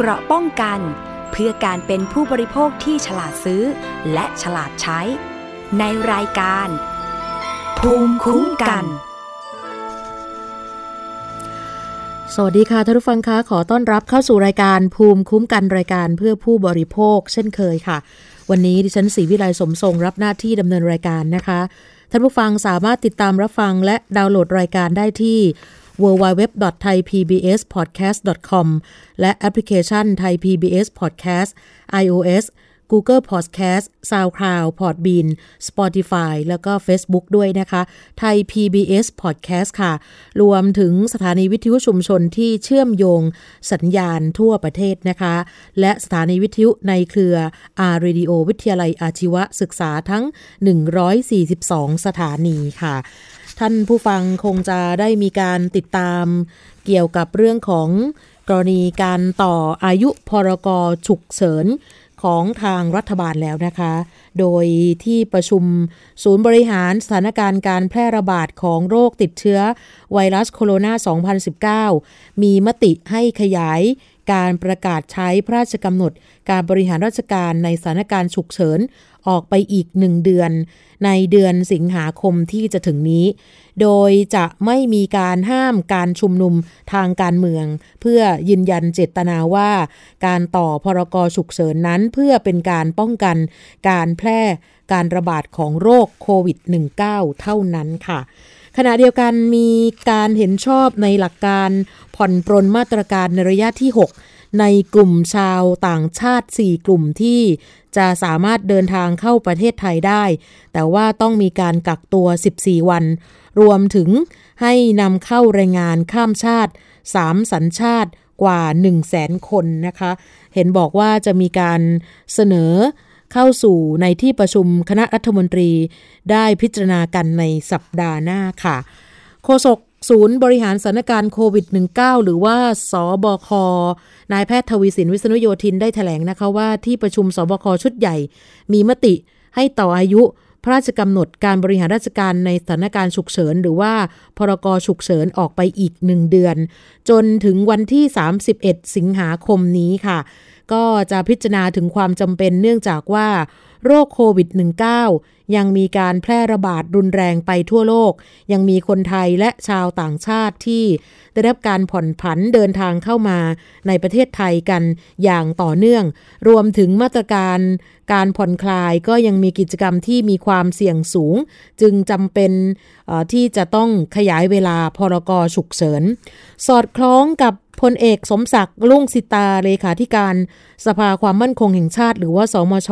เกราะป้องกัน เพื่อการเป็นผู้บริโภคที่ฉลาดซื้อ และฉลาดใช้ ในรายการ ภูมิคุ้มกันสวัสดีค่ะท่านผู้ฟังคะขอต้อนรับเข้าสู่รายการภูมิคุ้มกันรายการเพื่อผู้บริโภค เช่นเคยค่ะ วันนี้ดิฉันศรีวิไลสมทรงรับหน้าที่ดำเนินรายการนะคะ ท่านผู้ฟังสามารถติดตามรับฟังและดาวน์โหลดรายการได้ที่ www.thaipbspodcast.com และแอปพลิเคชัน Thai PBS Podcast iOS Google Podcast SoundCloud Podbean Spotify แล้วก็ Facebook ด้วยนะคะ ไทย PBS Podcast ค่ะ รวมถึงสถานีวิทยุชุมชนที่เชื่อมโยงสัญญาณทั่วประเทศนะคะ และสถานีวิทยุในเครือ R Radio วิทยาลัยอาชีวศึกษาทั้ง 142 สถานีค่ะ ท่านผู้ฟังคงจะได้มีการติดตามเกี่ยวกับเรื่องของกรณีการต่ออายุพรกฉุกเฉินของทางรัฐบาลแล้วนะคะ โดยที่ประชุมศูนย์บริหารสถานการณ์การแพร่ระบาดของโรคติดเชื้อไวรัสโคโรนา 2019 มีมติให้ขยาย การประกาศใช้พระราชกำหนด การบริหารราชการในสถานการณ์ฉุกเฉินออกไปอีกหนึ่งเดือน ในเดือนสิงหาคมที่จะถึงนี้ โดยจะไม่มีการห้ามการชุมนุมทางการเมือง เพื่อยืนยันเจตนาว่า การต่อพรกฉุกเฉินนั้นเพื่อเป็นการป้องกันการแพร่การระบาดของโรคโควิด -19 เท่านั้นค่ะ ขณะเดียวกันมีการเห็นชอบในหลักการผ่อนปรนมาตรการในระยะที่ 6 ในกลุ่มชาวต่างชาติ 4 กลุ่มที่จะสามารถเดินทางเข้าประเทศไทยได้ แต่ว่าต้องมีการกักตัว 14 วัน รวมถึงให้นำเข้าแรงงานข้ามชาติ 3 สัญชาติกว่า 1 0 0 0 0แสนคนนะคะ เห็นบอกว่าจะมีการเสนอ เข้าสู่ในที่ประชุมคณะรัฐมนตรีได้พิจารณากันในสัปดาห์หน้าค่ะ โฆษกศูนย์บริหารสถานการณ์โควิด -19 หรือว่าสบค นายแพทย์ทวีสินวิษณุโยธินได้แถลงนะคะว่าที่ประชุมสบคชุดใหญ่ มีมติให้ต่ออายุพระราชกำหนดการบริหารราชการในสถานการณ์ฉุกเฉิน หรือว่าพรกฉุกเฉินออกไปอีกหนึ่งเดือน จนถึงวันที่ 31 สิงหาคมนี้ค่ะ ก็จะพิจารณาถึงความจำเป็นเนื่องจากว่า โรคโควิด -19 ยังมีการแพร่ระบาดรุนแรงไปทั่วโลก ยังมีคนไทยและชาวต่างชาติที่ ได้รับการผ่อนผันเดินทางเข้ามาในประเทศไทยกันอย่างต่อเนื่อง รวมถึงมาตรการการผ่อนคลายก็ยังมีกิจกรรมที่มีความเสี่ยงสูง จึงจำเป็นที่จะต้องขยายเวลาพรกฉุกเฉิน สอดคล้องกับ พลเอกสมศักดิ์ลุ่งสิตาเลขาธิการ สภาความมั่นคงแห่งชาติ หรือว่าสมช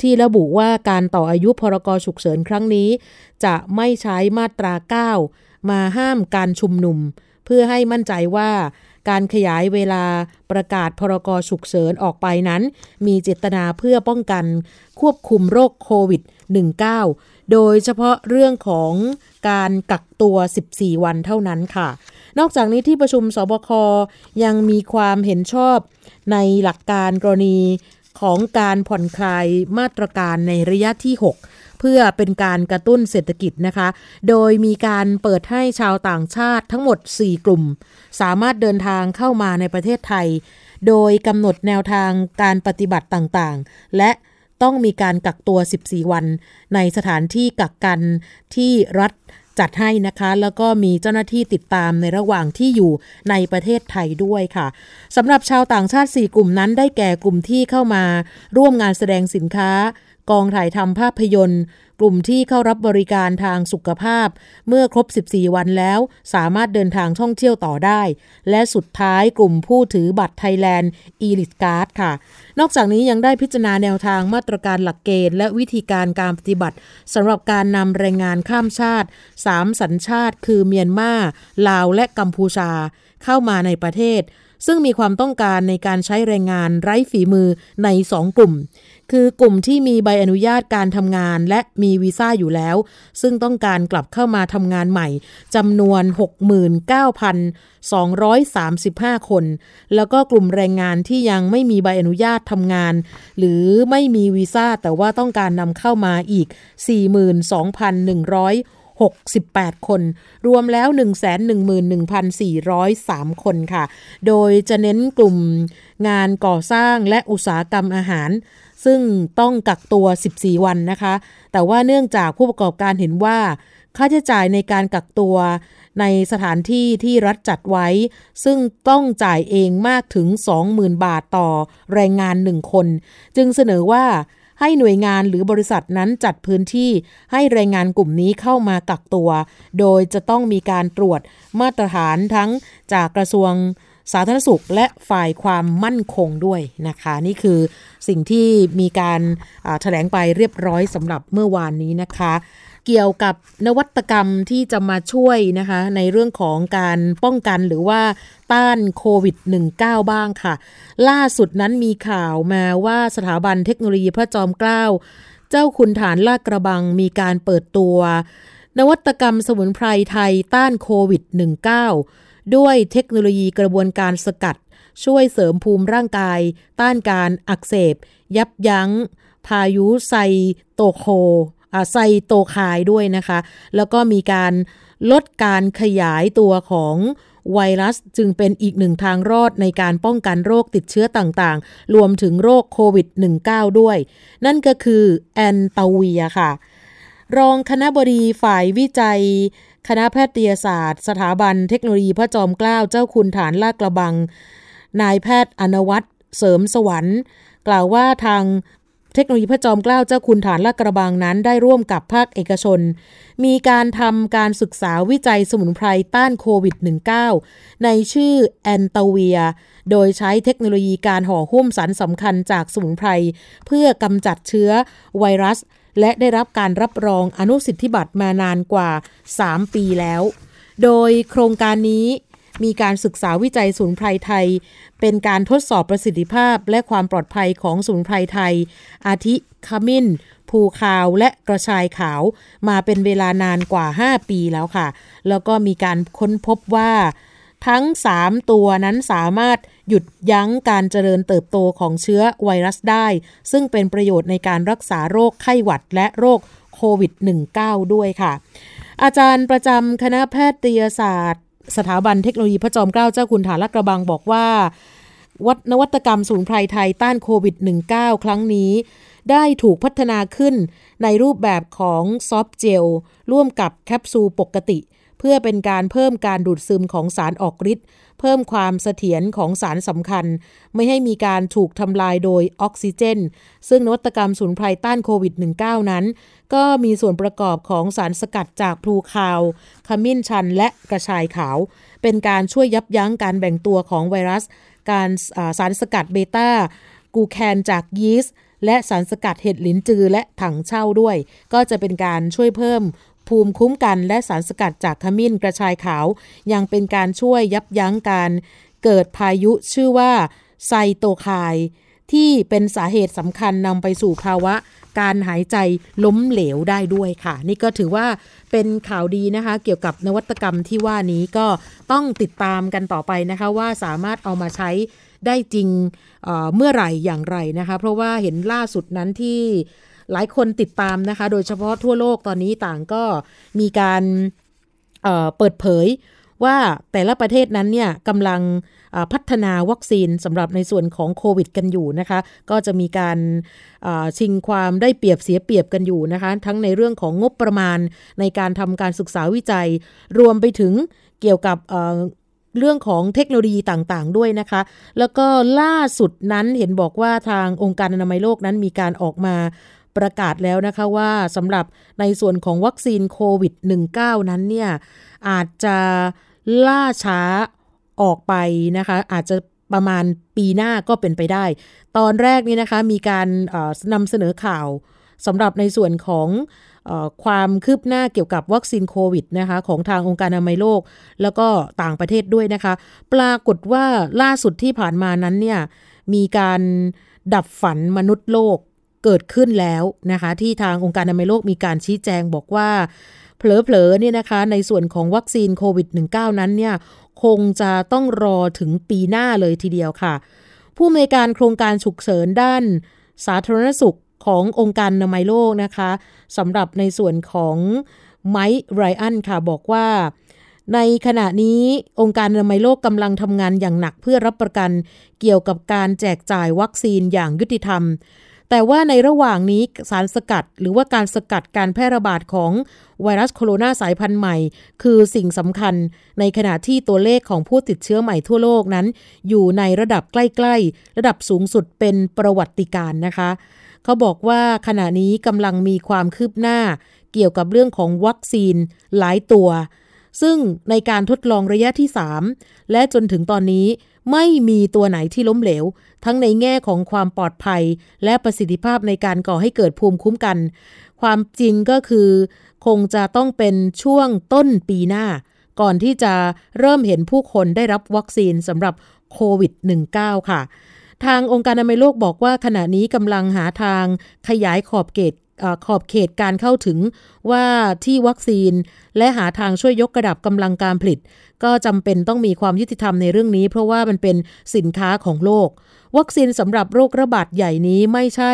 ที่ระบุว่าการต่ออายุพรกฉุกเฉินครั้งนี้ จะไม่ใช้มาตรา 9 มาห้ามการชุมนุม เพื่อให้มั่นใจว่าการขยายเวลาประกาศพรกฉุกเฉินออกไปนั้น มีเจตนาเพื่อป้องกันควบคุมโรคโควิด -19 โดยเฉพาะเรื่องของการกักตัว 14 วันเท่านั้นค่ะ นอกจากนี้ที่ประชุมสบคยังมีความเห็นชอบในหลักการกรณีของการผ่อนคลายมาตรการในระยะที่ 6 เพื่อเป็นการกระตุ้นเศรษฐกิจนะคะ โดยมีการเปิดให้ชาวต่างชาติทั้งหมด 4 กลุ่ม สามารถเดินทางเข้ามาในประเทศไทย โดยกำหนดแนวทางการปฏิบัติต่างๆ และต้องมีการกักตัว 14 วัน ในสถานที่กักกันที่รัฐ จัดให้นะคะ แล้วก็มีเจ้าหน้าที่ติดตามในระหว่างที่อยู่ในประเทศไทยด้วยค่ะสำหรับชาวต่างชาติ 4 กลุ่มนั้นได้แก่กลุ่มที่เข้ามาร่วมงานแสดงสินค้ากองถ่ายทำภาพยนตร์ กลุ่มที่เข้ารับบริการทางสุขภาพ เมื่อครบ 14 วันแล้ว สามารถเดินทางท่องเที่ยวต่อได้ และสุดท้ายกลุ่มผู้ถือบัตร Thailand Elite Card ค่ะ นอกจากนี้ยังได้พิจารณาแนวทางมาตรการหลักเกณฑ์ และวิธีการการปฏิบัติสำหรับการนำแรงงานข้ามชาติ 3 สัญชาติ คือเมียนมา ลาวและกัมพูชา เข้ามาในประเทศ ซึ่งมีความต้องการในการใช้แรงงานไร้ฝีมือใน 2 กลุ่ม คือกลุ่มที่มีใบอนุญาตการทำงานและมีวีซ่าอยู่แล้ว ซึ่งต้องการกลับเข้ามาทำงานใหม่จำนวน 69,235 คน แล้วก็กลุ่มแรงงานที่ยังไม่มีใบอนุญาตทำงาน หรือไม่มีวีซ่าแต่ว่าต้องการนำเข้ามาอีก 42,100 68 คน รวมแล้ว 111,403 คนค่ะ โดยจะเน้นกลุ่มงานก่อสร้างและอุตสาหกรรมอาหาร ซึ่งต้องกักตัว 14 วันนะคะ แต่ว่าเนื่องจากผู้ประกอบการเห็นว่า ค่าใช้จ่ายในการกักตัวในสถานที่ที่รัฐจัดไว้ ซึ่งต้องจ่ายเองมากถึง 20,000 บาทต่อแรงงานหนึ่งคน จึงเสนอว่าให้หน่วยงานหรือบริษัทนั้นจัดพื้นที่ให้แรงงานกลุ่มนี้เข้ามากักตัว โดยจะต้องมีการตรวจมาตรฐานทั้งจากกระทรวง สาธารณสุขและฝ่ายความมั่นคงด้วยนะคะ นี่คือสิ่งที่มีการแถลงไปเรียบร้อยสำหรับเมื่อวานนี้นะคะ เกี่ยวกับนวัตกรรมที่จะมาช่วยนะคะ ในเรื่องของการป้องกันหรือว่าต้านโควิด -19 บ้างค่ะ ล่าสุดนั้นมีข่าวมาว่าสถาบันเทคโนโลยีพระจอมเกล้าเจ้าคุณฐานลาดกระบังมีการเปิดตัวนวัตกรรมสมุนไพรไทยต้านโควิด -19 ด้วยเทคโนโลยีกระบวนการสกัด ช่วยเสริมภูมิร่างกาย ต้านการอักเสบ ยับยั้ง พายุไซโตโคไซโตคายด้วยนะคะ แล้วก็มีการลดการขยายตัวของไวรัสจึงเป็นอีกหนึ่งทางรอดในการป้องกันโรคติดเชื้อต่างๆ รวมถึงโรคโควิด -19 ด้วย นั่นก็คือแอนตาเวียค่ะ รองคณะบดีฝ่ายวิจัย คณะแพทยศาสตร์ สถาบันเทคโนโลยีพระจอมเกล้าเจ้าคุณฐานลาดกระบัง นายแพทย์อนวัตรเสริมสวรรค์ กล่าวว่าทางเทคโนโลยีพระจอมเกล้าเจ้าคุณฐานลาดกระบังนั้นได้ร่วมกับภาคเอกชน มีการทำการศึกษาวิจัยสมุนไพรต้านโควิด -19 ในชื่อแอนตาเวีย โดยใช้เทคโนโลยีการห่อหุ้มสารสำคัญจากสมุนไพร เพื่อกำจัดเชื้อไวรัส และได้รับการรับรองอนุสิทธิบัตรมานานกว่า 3 ปีแล้ว โดยโครงการนี้มีการศึกษาวิจัยสมุนไพรไทย เป็นการทดสอบประสิทธิภาพและความปลอดภัยของสมุนไพรไทย อาทิขมิ้น ภูคาวและกระชายขาวมาเป็นเวลานานกว่า 5 ปีแล้วค่ะ แล้วก็มีการค้นพบว่า ทั้ง 3 ตัวนั้นสามารถหยุดยั้งการเจริญเติบโตของเชื้อไวรัสได้ ซึ่งเป็นประโยชน์ในการรักษาโรคไข้หวัดและโรคโควิด -19 ด้วยค่ะ อาจารย์ประจำคณะแพทยศาสตร์ สถาบันเทคโนโลยีพระจอมเกล้าเจ้าคุณฐานลกระบังบอกว่า วัฒนวัตกรรมสูนไพรไทยต้านโควิด -19 ครั้งนี้ได้ถูกพัฒนาขึ้นในรูปแบบของซอฟเจลร่วมกับแคปซูลปกติ เพื่อเป็นการเพิ่มการดูดซึมของสารออกฤทธิ์เพิ่มความเสถียรของสารสำคัญ ไม่ให้มีการถูกทำลายโดยออกซิเจน ซึ่งนวัตกรรมสูนไพรต้านโควิด -19 นั้น ก็มีส่วนประกอบของสารสกัดจากพลูคาว ขมิ้นชันและกระชายขาว เป็นการช่วยยับยั้งการแบ่งตัวของไวรัส การสารสกัดเบต้ากูแคนจากยีสต์และสารสกัดเห็ดหลินจือและถังเช่าด้วย ก็จะเป็นการช่วยเพิ่ม ภูมิคุ้มกันและสารสกัดจากขมิ้นกระชายขาว ยังเป็นการช่วยยับยั้งการเกิดพายุชื่อว่าไซโตไคน์ที่เป็นสาเหตุสำคัญนำไปสู่ภาวะ การหายใจล้มเหลวได้ด้วยค่ะ นี่ก็ถือว่าเป็นข่าวดีนะคะ เกี่ยวกับนวัตกรรมที่ว่านี้ก็ต้องติดตามกันต่อไปนะคะ ว่าสามารถเอามาใช้ได้จริงเเมื่อไหร่อย่างไรนะคะ เพราะว่าเห็นล่าสุดนั้นที่ หลายคนติดตามนะคะ โดยเฉพาะทั่วโลกตอนนี้ต่างก็มีการเเปิดเผยว่าแต่ละประเทศนั้นเนี่ยกำลังพัฒนาวัคซีนสำหรับในส่วนของโควิดกันอยู่นะคะ ก็จะมีการชิงความได้เปรียบเสียเปรียบกันอยู่นะคะ ทั้งในเรื่องของงบประมาณในการทำการศึกษาวิจัย รวมไปถึงเกี่ยวกับเรื่องของเทคโนโลยีต่างๆ ด้วยนะคะ แล้วก็ล่าสุดนั้นเห็นบอกว่าทางองค์การอนามัยโลกนั้นมีการออกมา ประกาศแล้วนะคะว่าสำหรับในส่วนของวัคซีนโควิด -19 นั้นเนี่ยอาจจะล่าช้าออกไปนะคะ อาจจะประมาณปีหน้าก็เป็นไปได้ ตอนแรกนี่นะคะมีการนำเสนอข่าวสำหรับในส่วนของความคืบหน้าเกี่ยวกับวัคซีนโควิดนะคะของทางองค์การอนามัยโลก แล้วก็ต่างประเทศด้วยนะคะ ปรากฏว่าล่าสุดที่ผ่านมานั้นเนี่ยมีการดับฝันมนุษย์โลก เกิดขึ้นแล้วนะคะ ที่ทางองค์การอนามัยโลกมีการชี้แจงบอกว่าเผลอๆเนี่ยนะคะในส่วนของวัคซีนโควิด -19 นั้นเนี่ยคงจะต้องรอถึงปีหน้าเลยทีเดียวค่ะ ผู้อำนวยการโครงการฉุกเฉินด้านสาธารณสุขขององค์การอนามัยโลกนะคะสำหรับในส่วนของไมค์ไรอันค่ะบอกว่า ในขณะนี้องค์การอนามัยโลกกำลังทำงานอย่างหนักเพื่อรับประกันเกี่ยวกับการแจกจ่ายวัคซีนอย่างยุติธรรม แต่ว่าในระหว่างนี้สารสกัดหรือว่าการสกัดการแพร่ระบาดของไวรัสโคโรนาสายพันธุ์ใหม่ คือสิ่งสำคัญในขณะที่ตัวเลขของผู้ติดเชื้อใหม่ทั่วโลกนั้น อยู่ในระดับใกล้ๆ ระดับสูงสุดเป็นประวัติการนะคะ เขาบอกว่าขณะนี้กำลังมีความคืบหน้า เกี่ยวกับเรื่องของวัคซีนหลายตัว ซึ่งในการทดลองระยะที่ 3 และจนถึงตอนนี้ ไม่มีตัวไหนที่ล้มเหลว ทั้งในแง่ของความปลอดภัย และประสิทธิภาพในการก่อให้เกิดภูมิคุ้มกัน ความจริงก็คือ คงจะต้องเป็นช่วงต้นปีหน้า ก่อนที่จะเริ่มเห็นผู้คนได้รับวัคซีนสำหรับโควิด -19 ค่ะ ทางองค์การอนามัยโลกบอกว่าขณะนี้กำลังหาทางขยายขอบเขตขอบเขตการเข้าถึงว่าที่วัคซีน และหาทางช่วยยกระดับกำลังการผลิต ก็จำเป็นต้องมีความยุติธรรมในเรื่องนี้ เพราะว่ามันเป็นสินค้าของโลก วัคซีนสำหรับโรคระบาดใหญ่นี้ไม่ใช่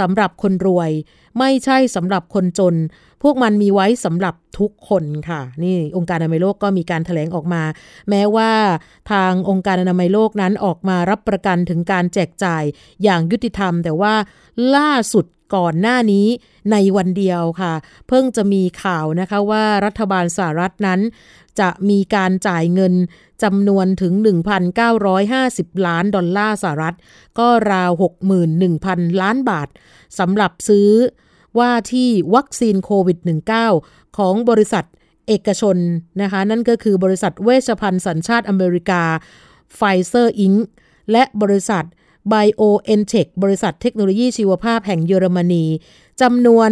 สำหรับคนรวย ไม่ใช่สำหรับคนจน พวกมันมีไว้สำหรับทุกคนค่ะ นี่องค์การอนามัยโลกก็มีการถแถลงออกมา แม้ว่าทางองค์การอนามัยโลกนั้นออกมารับประกันถึงการแจกจ่ายอย่างยุติธรรม แต่ว่าล่าสุดก่อนหน้านี้ในวันเดียวค่ะ เพิ่งจะมีข่าวนะคะว่ารัฐบาลสหรัฐนั้น จะมีการจ่ายเงินจำนวนถึง 1,950 ล้านดอลลาร์สหรัฐ ก็ราว 61,000 ล้านบาทสำหรับซื้อว่าที่วัคซีนโควิด -19 ของบริษัทเอกชนนะคะ นั่นก็คือบริษัทเวชภัณฑ์สัญชาติอเมริกาไฟเซอร์ Inc.และบริษัท BioNTech บริษัทเทคโนโลยีชีวภาพแห่งเยอรมนี จำนวน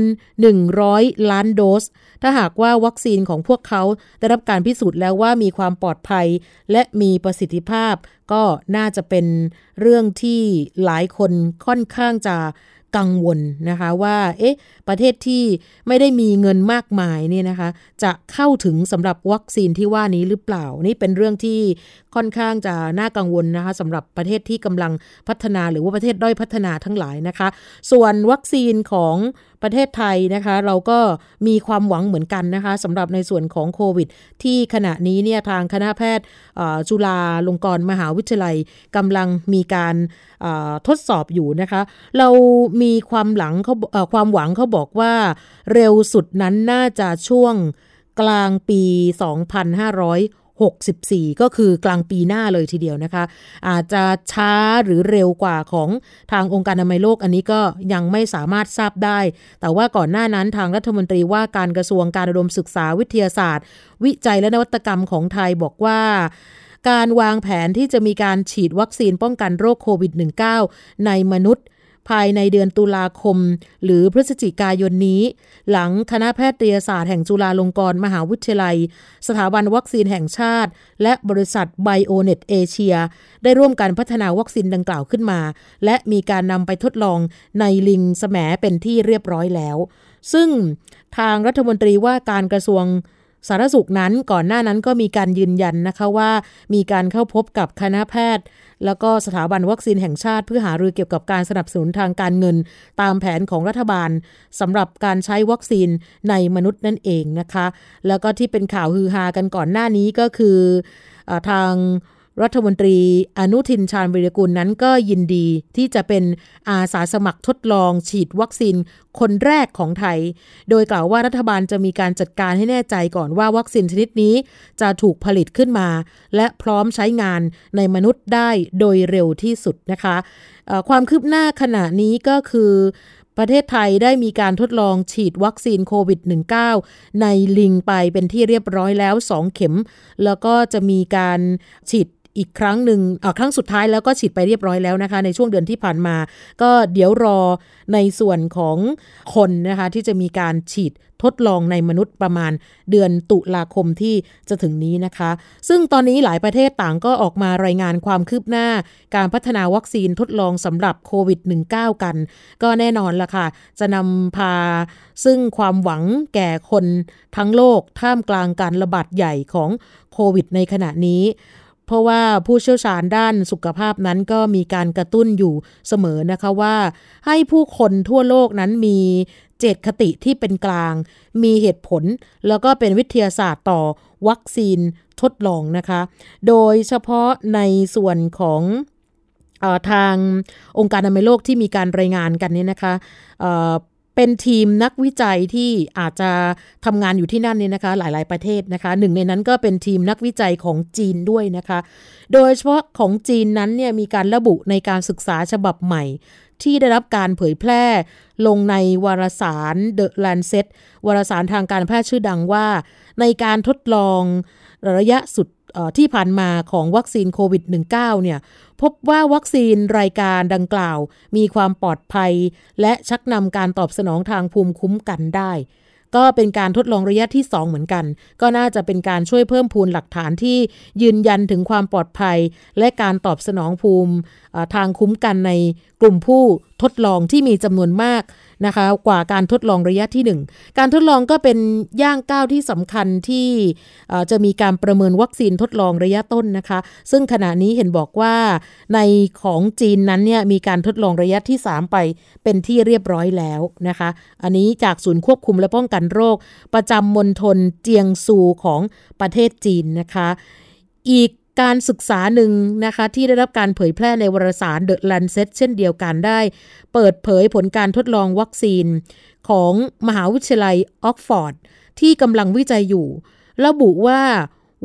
100 ล้านโดส ถ้าหากว่าวัคซีนของพวกเขาได้รับการพิสูจน์แล้วว่ามีความปลอดภัย และมีประสิทธิภาพ ก็น่าจะเป็นเรื่องที่หลายคนค่อนข้างจะกังวลนะคะว่า เอ๊ะ ประเทศที่ไม่ได้มีเงินมากมายเนี่ยนะคะ จะเข้าถึงสำหรับวัคซีนที่ว่านี้หรือเปล่า นี่เป็นเรื่องที่ค่อนข้างจะน่ากังวลนะคะสำหรับประเทศที่กำลังพัฒนาหรือว่าประเทศด้อยพัฒนาทั้งหลายนะคะ ส่วนวัคซีนของประเทศไทยนะคะ เราก็มีความหวังเหมือนกันนะคะสำหรับในส่วนของโควิด ที่ขณะนี้เนี่ยทางคณะแพทย์จุฬาลงกรณ์มหาวิทยาลัยกำลังมีการทดสอบอยู่นะคะ เรามีความหลังเขาความหวังเขาบอกอกว่าเร็วสุดนั้นน่าจะช่วงกลางปี 2564 ก็คือกลางปีหน้าเลยทีเดียวนะคะ อาจจะช้าหรือเร็วกว่าของทางองค์การอนามัยโลกอันนี้ก็ยังไม่สามารถทราบได้ แต่ว่าก่อนหน้านั้นทางรัฐมนตรีว่าการกระทรวงการอุดมศึกษาวิทยาศาสตร์ วิจัยและนวัตกรรมของไทยบอกว่าการวางแผนที่จะมีการฉีดวัคซีนป้องกันโรคโควิด -19 ในมนุษย์ ภายในเดือนตุลาคม หรือพฤศจิกายนนี้ หลังคณะแพทยศาสตร์แห่งจุฬาลงกรณ์มหาวิทยาลัย สถาบันวัคซีนแห่งชาติ และบริษัทไบโอเน็ตเอเชียได้ร่วมกันพัฒนาวัคซีนดังกล่าวขึ้นมา และมีการนำไปทดลองในลิงแสมเป็นที่เรียบร้อยแล้ว ซึ่งทางรัฐมนตรีว่าการกระทรวง สาธารณสุขนั้นก่อนหน้านั้นก็มีการยืนยันนะคะว่ามีการเข้าพบกับคณะแพทย์ แล้วก็สถาบันวัคซีนแห่งชาติ เพื่อหารือเกี่ยวกับการสนับสนุนทางการเงิน ตามแผนของรัฐบาลสำหรับการใช้วัคซีนในมนุษย์นั่นเองนะคะ แล้วก็ที่เป็นข่าวฮือฮากันก่อนหน้านี้ก็คืออทาง รัฐมนตรีอนุทินชาญวิรกุลนั้นก็ยินดีที่จะเป็นอาสาสมัครทดลองฉีดวัคซีนคนแรกของไทย โดยกล่าวว่ารัฐบาลจะมีการจัดการให้แน่ใจก่อนว่าวัคซีนชนิดนี้จะถูกผลิตขึ้นมา และพร้อมใช้งานในมนุษย์ได้โดยเร็วที่สุดนะคะความคืบหน้าขณะนี้ก็คือประเทศไทยได้มีการทดลองฉีดวัคซีนโควิด -19 ในลิงไปเป็นที่เรียบร้อยแล้ว 2 เข็ม แล้วก็จะมีการฉีด อีกครั้งหนึ่งครั้งสุดท้ายแล้วก็ฉีดไปเรียบร้อยแล้วนะคะ ในช่วงเดือนที่ผ่านมา ก็เดี๋ยวรอในส่วนของคนนะคะที่จะมีการฉีดทดลองในมนุษย์ประมาณเดือนตุลาคมที่จะถึงนี้นะคะ ซึ่งตอนนี้หลายประเทศต่างก็ออกมารายงานความคืบหน้า การพัฒนาวัคซีนทดลองสำหรับโควิด -19 กัน ก็แน่นอนละค่ะ จะนำพาซึ่งความหวังแก่คนทั้งโลกท่ามกลางการระบาดใหญ่ของโควิดในขณะนี้ เพราะว่าผู้เชี่ยวชาญด้านสุขภาพนั้นก็มีการกระตุ้นอยู่เสมอนะคะว่า ให้ผู้คนทั่วโลกนั้นมีเจตคติที่เป็นกลาง มีเหตุผล แล้วก็เป็นวิทยาศาสตร์ต่อวัคซีนทดลองนะคะ โดยเฉพาะในส่วนของทางองค์การอนามัยโลกที่มีการรายงานกันเนี่ยนะคะ เป็นทีมนักวิจัยที่อาจจะทำงานอยู่ที่นั่นเนี่ยนะคะหลาย ๆประเทศนะคะหนึ่งในนั้นก็เป็นทีมนักวิจัยของจีนด้วยนะคะ โดยเฉพาะของจีนนั้นเนี่ยมีการระบุในการศึกษาฉบับใหม่ ที่ได้รับการเผยแพร่ลงในวารสาร The Lancet วารสารทางการแพทย์ชื่อดังว่า ในการทดลองระยะสุด ที่ผ่านมาของวัคซีนโควิด -19 เนี่ยพบว่าวัคซีนรายการดังกล่าว มีความปลอดภัย และชักนำการตอบสนองทางภูมิคุ้มกันได้ ก็เป็นการทดลองระยะที่ 2 เหมือนกัน ก็น่าจะเป็นการช่วยเพิ่มพูนหลักฐานที่ยืนยันถึงความปลอดภัย และการตอบสนองภูมิ ทางคุ้มกันในกลุ่มผู้ทดลองที่มีจำนวนมากนะคะกว่าการทดลองระยะที่ 1 การทดลองก็เป็นย่างก้าวที่สำคัญที่จะมีการประเมินวัคซีนทดลองระยะต้นนะคะ ซึ่งขณะนี้เห็นบอกว่าในของจีนนั้นเนี่ยมีการทดลองระยะที่ 3 ไปเป็นที่เรียบร้อยแล้วนะคะ อันนี้จากศูนย์ควบคุมและป้องกันโรค ประจำมณฑลเจียงซูของประเทศจีนนะคะ อีก การศึกษาหนึ่งนะคะ ที่ได้รับการเผยแพร่ในวารสาร The Lancet เช่นเดียวกันได้ เปิดเผยผลการทดลองวัคซีน ของมหาวิทยาลัยออกฟอร์ด ที่กำลังวิจัยอยู่ ระบุว่า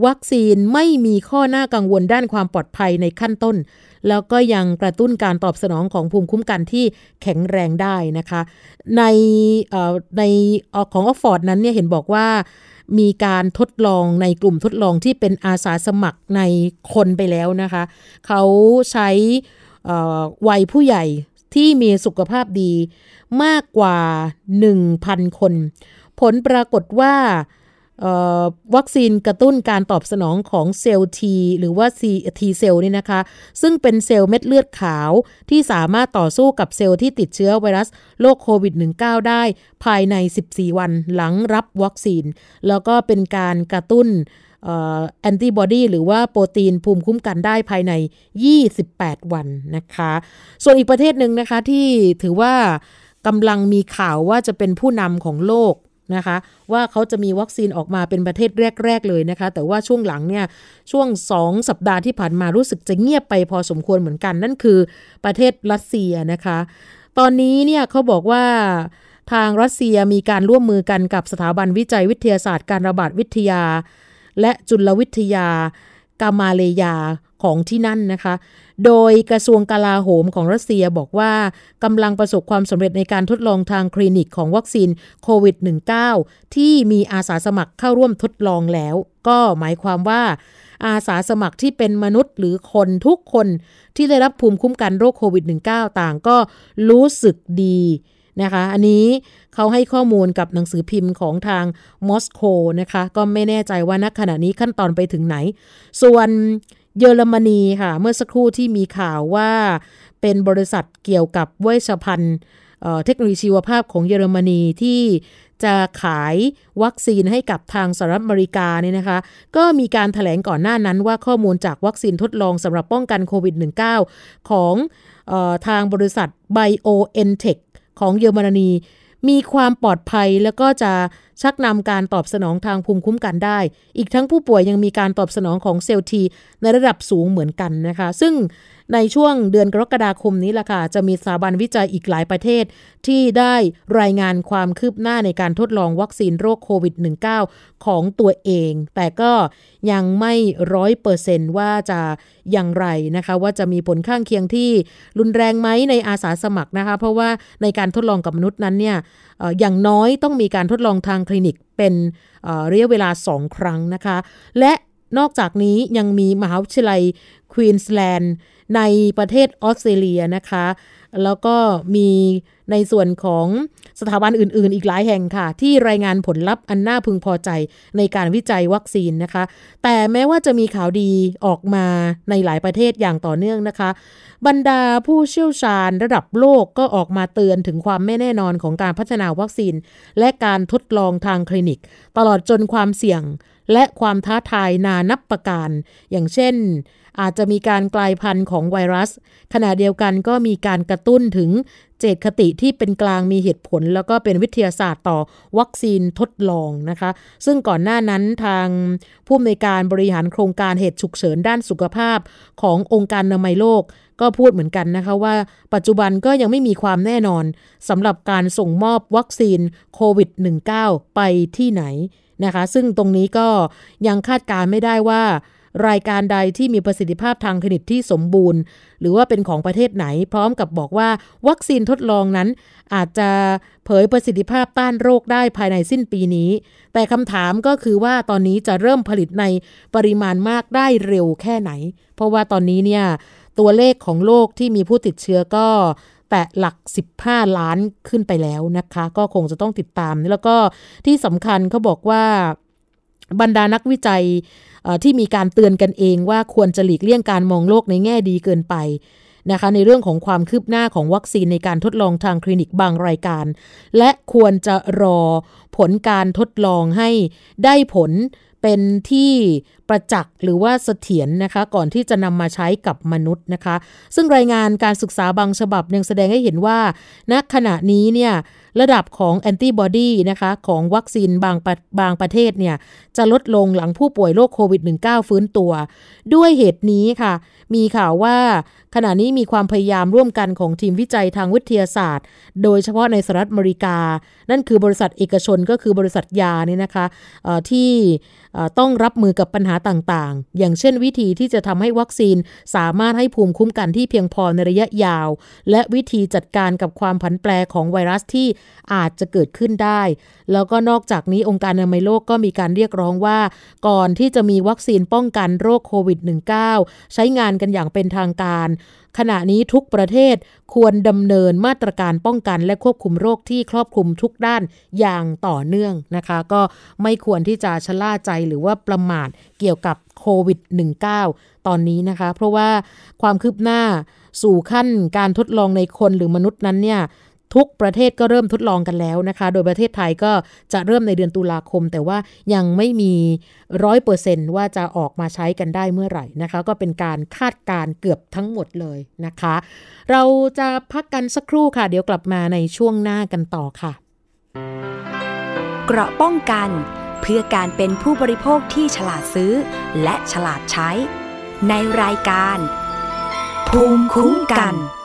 วัคซีนไม่มีข้อหน้ากังวลด้านความปลอดภัยในขั้นต้น แล้วก็ยังกระตุ้นการตอบสนองของภูมิคุ้มกันที่แข็งแรงได้นะคะ ในในของออกฟอร์ดนั้นเนี่ยเห็นบอกว่า มีการทดลองในกลุ่มทดลองที่เป็นอาสาสมัครในคนไปแล้วนะคะ เขาใช้วัยผู้ใหญ่ที่มีสุขภาพดีมากกว่า 1,000 คน ผลปรากฏว่า วัคซีนกระตุ้นการตอบสนองของเซลล์ T หรือว่า T เซลล์นี่นะคะ ซึ่งเป็นเซลล์เม็ดเลือดขาวที่สามารถต่อสู้กับเซลล์ที่ติดเชื้อไวรัสโรคโควิด -19 ได้ภายใน 14 วันหลังรับวัคซีน แล้วก็เป็นการกระตุ้นแอนติบอดีหรือว่าโปรตีนภูมิคุ้มกันได้ภายใน 28 วันนะคะ ส่วนอีกประเทศหนึ่งนะคะที่ถือว่ากำลังมีข่าวว่าจะเป็นผู้นำของโลก นะคะ ว่าเขาจะมีวัคซีนออกมาเป็นประเทศแรก ๆ เลยนะคะ แต่ว่าช่วงหลังเนี่ยช่วง 2 สัปดาห์ที่ผ่านมารู้สึกจะเงียบไปพอสมควรเหมือนกัน นั่นคือประเทศรัสเซียนะคะ ตอนนี้เนี่ยเขาบอกว่าทางรัสเซียมีการร่วมมือกันกับสถาบันวิจัยวิทยาศาสตร์การระบาดวิทยา และจุลวิทยากามาเลยาของที่นั่นนะคะ โดยกระทรวงกลาโหมของรัสเซียบอกว่ากำลังประสบความสำเร็จในการทดลองทางคลินิกของวัคซีนโควิด -19 ที่มีอาสาสมัครเข้าร่วมทดลองแล้ว ก็หมายความว่า อาสาสมัครที่เป็นมนุษย์หรือคนทุกคนที่ได้รับภูมิคุ้มกันโรคโควิด -19 ต่างก็รู้สึกดีนะคะ อันนี้เขาให้ข้อมูลกับหนังสือพิมพ์ของทางมอสโกนะคะ ก็ไม่แน่ใจว่าณขณะนี้ขั้นตอนไปถึงไหน ส่วน เยอรมนีค่ะ เมื่อสักครู่ที่มีข่าวว่าเป็นบริษัทเกี่ยวกับเวชภัณฑ์เทคโนโลยีชีวภาพของเยอรมนีที่จะขายวัคซีนให้กับทางสหรัฐอเมริกาเนี่ยนะคะ ก็มีการถแถลงก่อนหน้านั้นว่าข้อมูลจากวัคซีนทดลองสำหรับป้องกันโควิด -19 ของออทางบริษัท BioNTech ของเยอรมนีมีความปลอดภัยแล้วก็จะชักนำการตอบสนองทางภูมิคุ้มกันได้ อีกทั้งผู้ป่วยยังมีการตอบสนองของเซลล์ทีในระดับสูงเหมือนกันนะคะ ซึ่งในช่วงเดือนกรกฎาคมนี้ล่ะค่ะ จะมีสถาบันวิจัยอีกหลายประเทศ ที่ได้รายงานความคืบหน้าในการทดลองวัคซีนโรคโควิด -19 ของตัวเอง แต่ก็ยังไม่ร้อยเปอร์เซนว่าจะอย่างไรนะคะ ว่าจะมีผลข้างเคียงที่รุนแรงไหมในอาสาสมัครนะคะ เพราะว่าในการทดลองกับมนุษย์นั้นเนี่ยอย่างน้อยต้องมีการทดลองทางคลินิกเป็นระยะเวลา 2 ครั้งนะคะ และนอกจากนี้ยังมีมหาวิทยาลัยควีนสแลนด์ในประเทศออสเตรเลียนะคะ แล้วก็มี ในส่วนของสถาบันอื่น ๆ อีกหลายแห่งค่ะ ที่รายงานผลลัพธ์อันน่าพึงพอใจในการวิจัยวัคซีนนะคะ แต่แม้ว่าจะมีข่าวดีออกมาในหลายประเทศอย่างต่อเนื่องนะคะ บรรดาผู้เชี่ยวชาญระดับโลกก็ออกมาเตือนถึงความไม่แน่นอนของการพัฒนาวัคซีน และการทดลองทางคลินิก ตลอดจนความเสี่ยงและความท้าทายนานับประการ อย่างเช่น อาจจะมีการกลายพันธุ์ของไวรัส ขณะเดียวกันก็มีการกระตุ้นถึง จตคติที่เป็นกลางมีเหตุผล แล้วก็เป็นวิทยาศาสตร์ต่อวัคซีนทดลองนะคะ ซึ่งก่อนหน้านั้นทางผู้อำนวยการบริหารโครงการเหตุฉุกเฉินด้านสุขภาพขององค์การนามัยโลกก็พูดเหมือนกันนะคะว่า ปัจจุบันก็ยังไม่มีความแน่นอนสำหรับการส่งมอบวัคซีนโควิด -19 ไปที่ไหนนะคะ ซึ่งตรงนี้ก็ยังคาดการไม่ได้ว่า รายการใดที่มีประสิทธิภาพทางคลินิกที่สมบูรณ์ หรือว่าเป็นของประเทศไหน พร้อมกับบอกว่าวัคซีนทดลองนั้น อาจจะเผยประสิทธิภาพต้านโรคได้ภายในสิ้นปีนี้ แต่คำถามก็คือว่าตอนนี้จะเริ่มผลิตในปริมาณมากได้เร็วแค่ไหน เพราะว่าตอนนี้เนี่ยตัวเลขของโลกที่มีผู้ติดเชื้อก็แตะหลัก 15 ล้านขึ้นไปแล้วนะคะ ก็คงจะต้องติดตาม แล้วก็ที่สำคัญเขาบอกว่า บรรดานักวิจัยที่มีการเตือนกันเองว่าควรจะหลีกเลี่ยงการมองโลกในแง่ดีเกินไปนะคะในเรื่องของความคืบหน้าของวัคซีนในการทดลองทางคลินิกบางรายการ และควรจะรอผลการทดลองให้ได้ผลเป็นที่ประจักษ์หรือว่าเสถียรนนะคะ ก่อนที่จะนำมาใช้กับมนุษย์นะคะ ซึ่งรายงานการศึกษาบางฉบับยังแสดงให้เห็นว่าณขณะนี้เนี่ย ระดับของแอนติบอดีนะคะของวัคซีนบางบางประเทศเนี่ยจะลดลงหลังผู้ป่วยโรคโควิด -19 ฟื้นตัว ด้วยเหตุนี้ค่ะ มีข่าวว่า ขณะนี้มีความพยายามร่วมกันของทีมวิจัยทางวิทยาศาสตร์ โดยเฉพาะในสหรัฐอเมริกา นั่นคือบริษัทเอกชนก็คือบริษัทยาเนี่ยนะคะที่ต้องรับมือกับปัญหาต่างๆ อย่างเช่นวิธีที่จะทำให้วัคซีนสามารถให้ภูมิคุ้มกันที่เพียงพอในระยะยาว และวิธีจัดการกับความผันแปรของไวรัสที่อาจจะเกิดขึ้นได้ แล้วก็นอกจากนี้องค์การอนามัยโลกก็มีการเรียกร้องว่า ก่อนที่จะมีวัคซีนป้องกันโรคโควิด -19 ใช้งานกันอย่างเป็นทางการขณะนี้ทุกประเทศควรดำเนินมาตรการป้องกันและควบคุมโรคที่ครอบคลุมทุกด้านอย่างต่อเนื่องนะคะ ก็ไม่ควรที่จะชะล่าใจหรือว่าประมาทเกี่ยวกับโควิด -19 ตอนนี้นะคะ เพราะว่าความคืบหน้าสู่ขั้นการทดลองในคนหรือมนุษย์นั้นเนี่ย ทุกประเทศก็เริ่มทดลองกันแล้วนะคะ โดยประเทศไทยก็จะเริ่มในเดือนตุลาคม แต่ว่ายังไม่มีร้อยเปอร์เซนว่าจะออกมาใช้กันได้เมื่อไหร่นะคะ ก็เป็นการคาดการเกือบทั้งหมดเลยนะคะ เราจะพักกันสักครู่ค่ะ เดี๋ยวกลับมาในช่วงหน้ากันต่อค่ะ เกราะป้องกัน เพื่อการเป็นผู้บริโภคที่ฉลาดซื้อ และฉลาดใช้ ในรายการ ภูมิคุ้มกันไ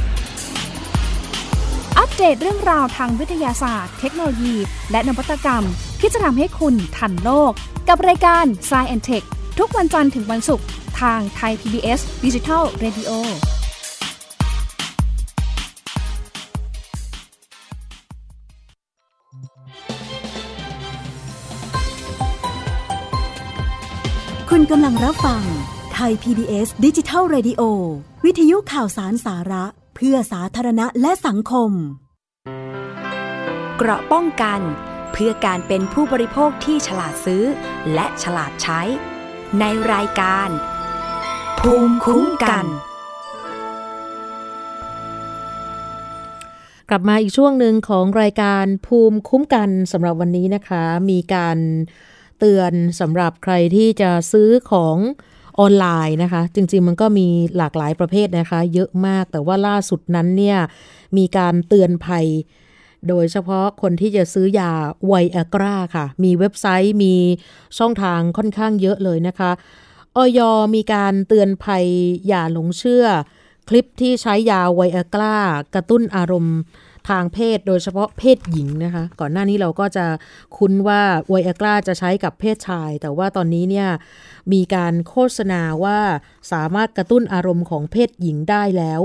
ป เดตเรื่องราวทางวิทยาศาสตร์ เทคโนโลยี และนวัตกรรม ที่จะทำให้คุณทันโลก กับรายการ s c i e n t e c h ทุกวันจันทร์ถึงวันศุกร์ทางไทย PBS Digital Radio คุณกำลังรับฟังไทย PBS ดิจิทัล Radio วิทยุข่าวสารสาระ เพื่อสาธารณะและสังคม เกราะป้องกัน เพื่อการเป็นผู้บริโภคที่ฉลาดซื้อ และฉลาดใช้ ในรายการ ภูมิคุ้มกัน กลับมาอีกช่วงหนึ่งของรายการภูมิคุ้มกันสำหรับวันนี้นะคะ มีการเตือนสำหรับใครที่จะซื้อของออนไลน์นะคะ จริงๆมันก็มีหลากหลายประเภทนะคะ เยอะมากแต่ว่าล่าสุดนั้นเนี่ยมีการเตือนภัย โดยเฉพาะคนที่จะซื้อยาไวอากราค่ะ มีเว็บไซต์มีช่องทางค่อนข้างเยอะเลยนะคะออยมีการเตือนภัยอย่าหลงเชื่อ คลิปที่ใช้ยาไวอากรากระตุ้นอารมณ์ทางเพศโดยเฉพาะเพศหญิงนะคะ ก่อนหน้านี้เราก็จะคุ้นว่าไวอากราจะใช้กับเพศชาย แต่ว่าตอนนี้เนี่ยมีการโฆษณาว่าสามารถกระตุ้นอารมณ์ของเพศหญิงได้แล้ว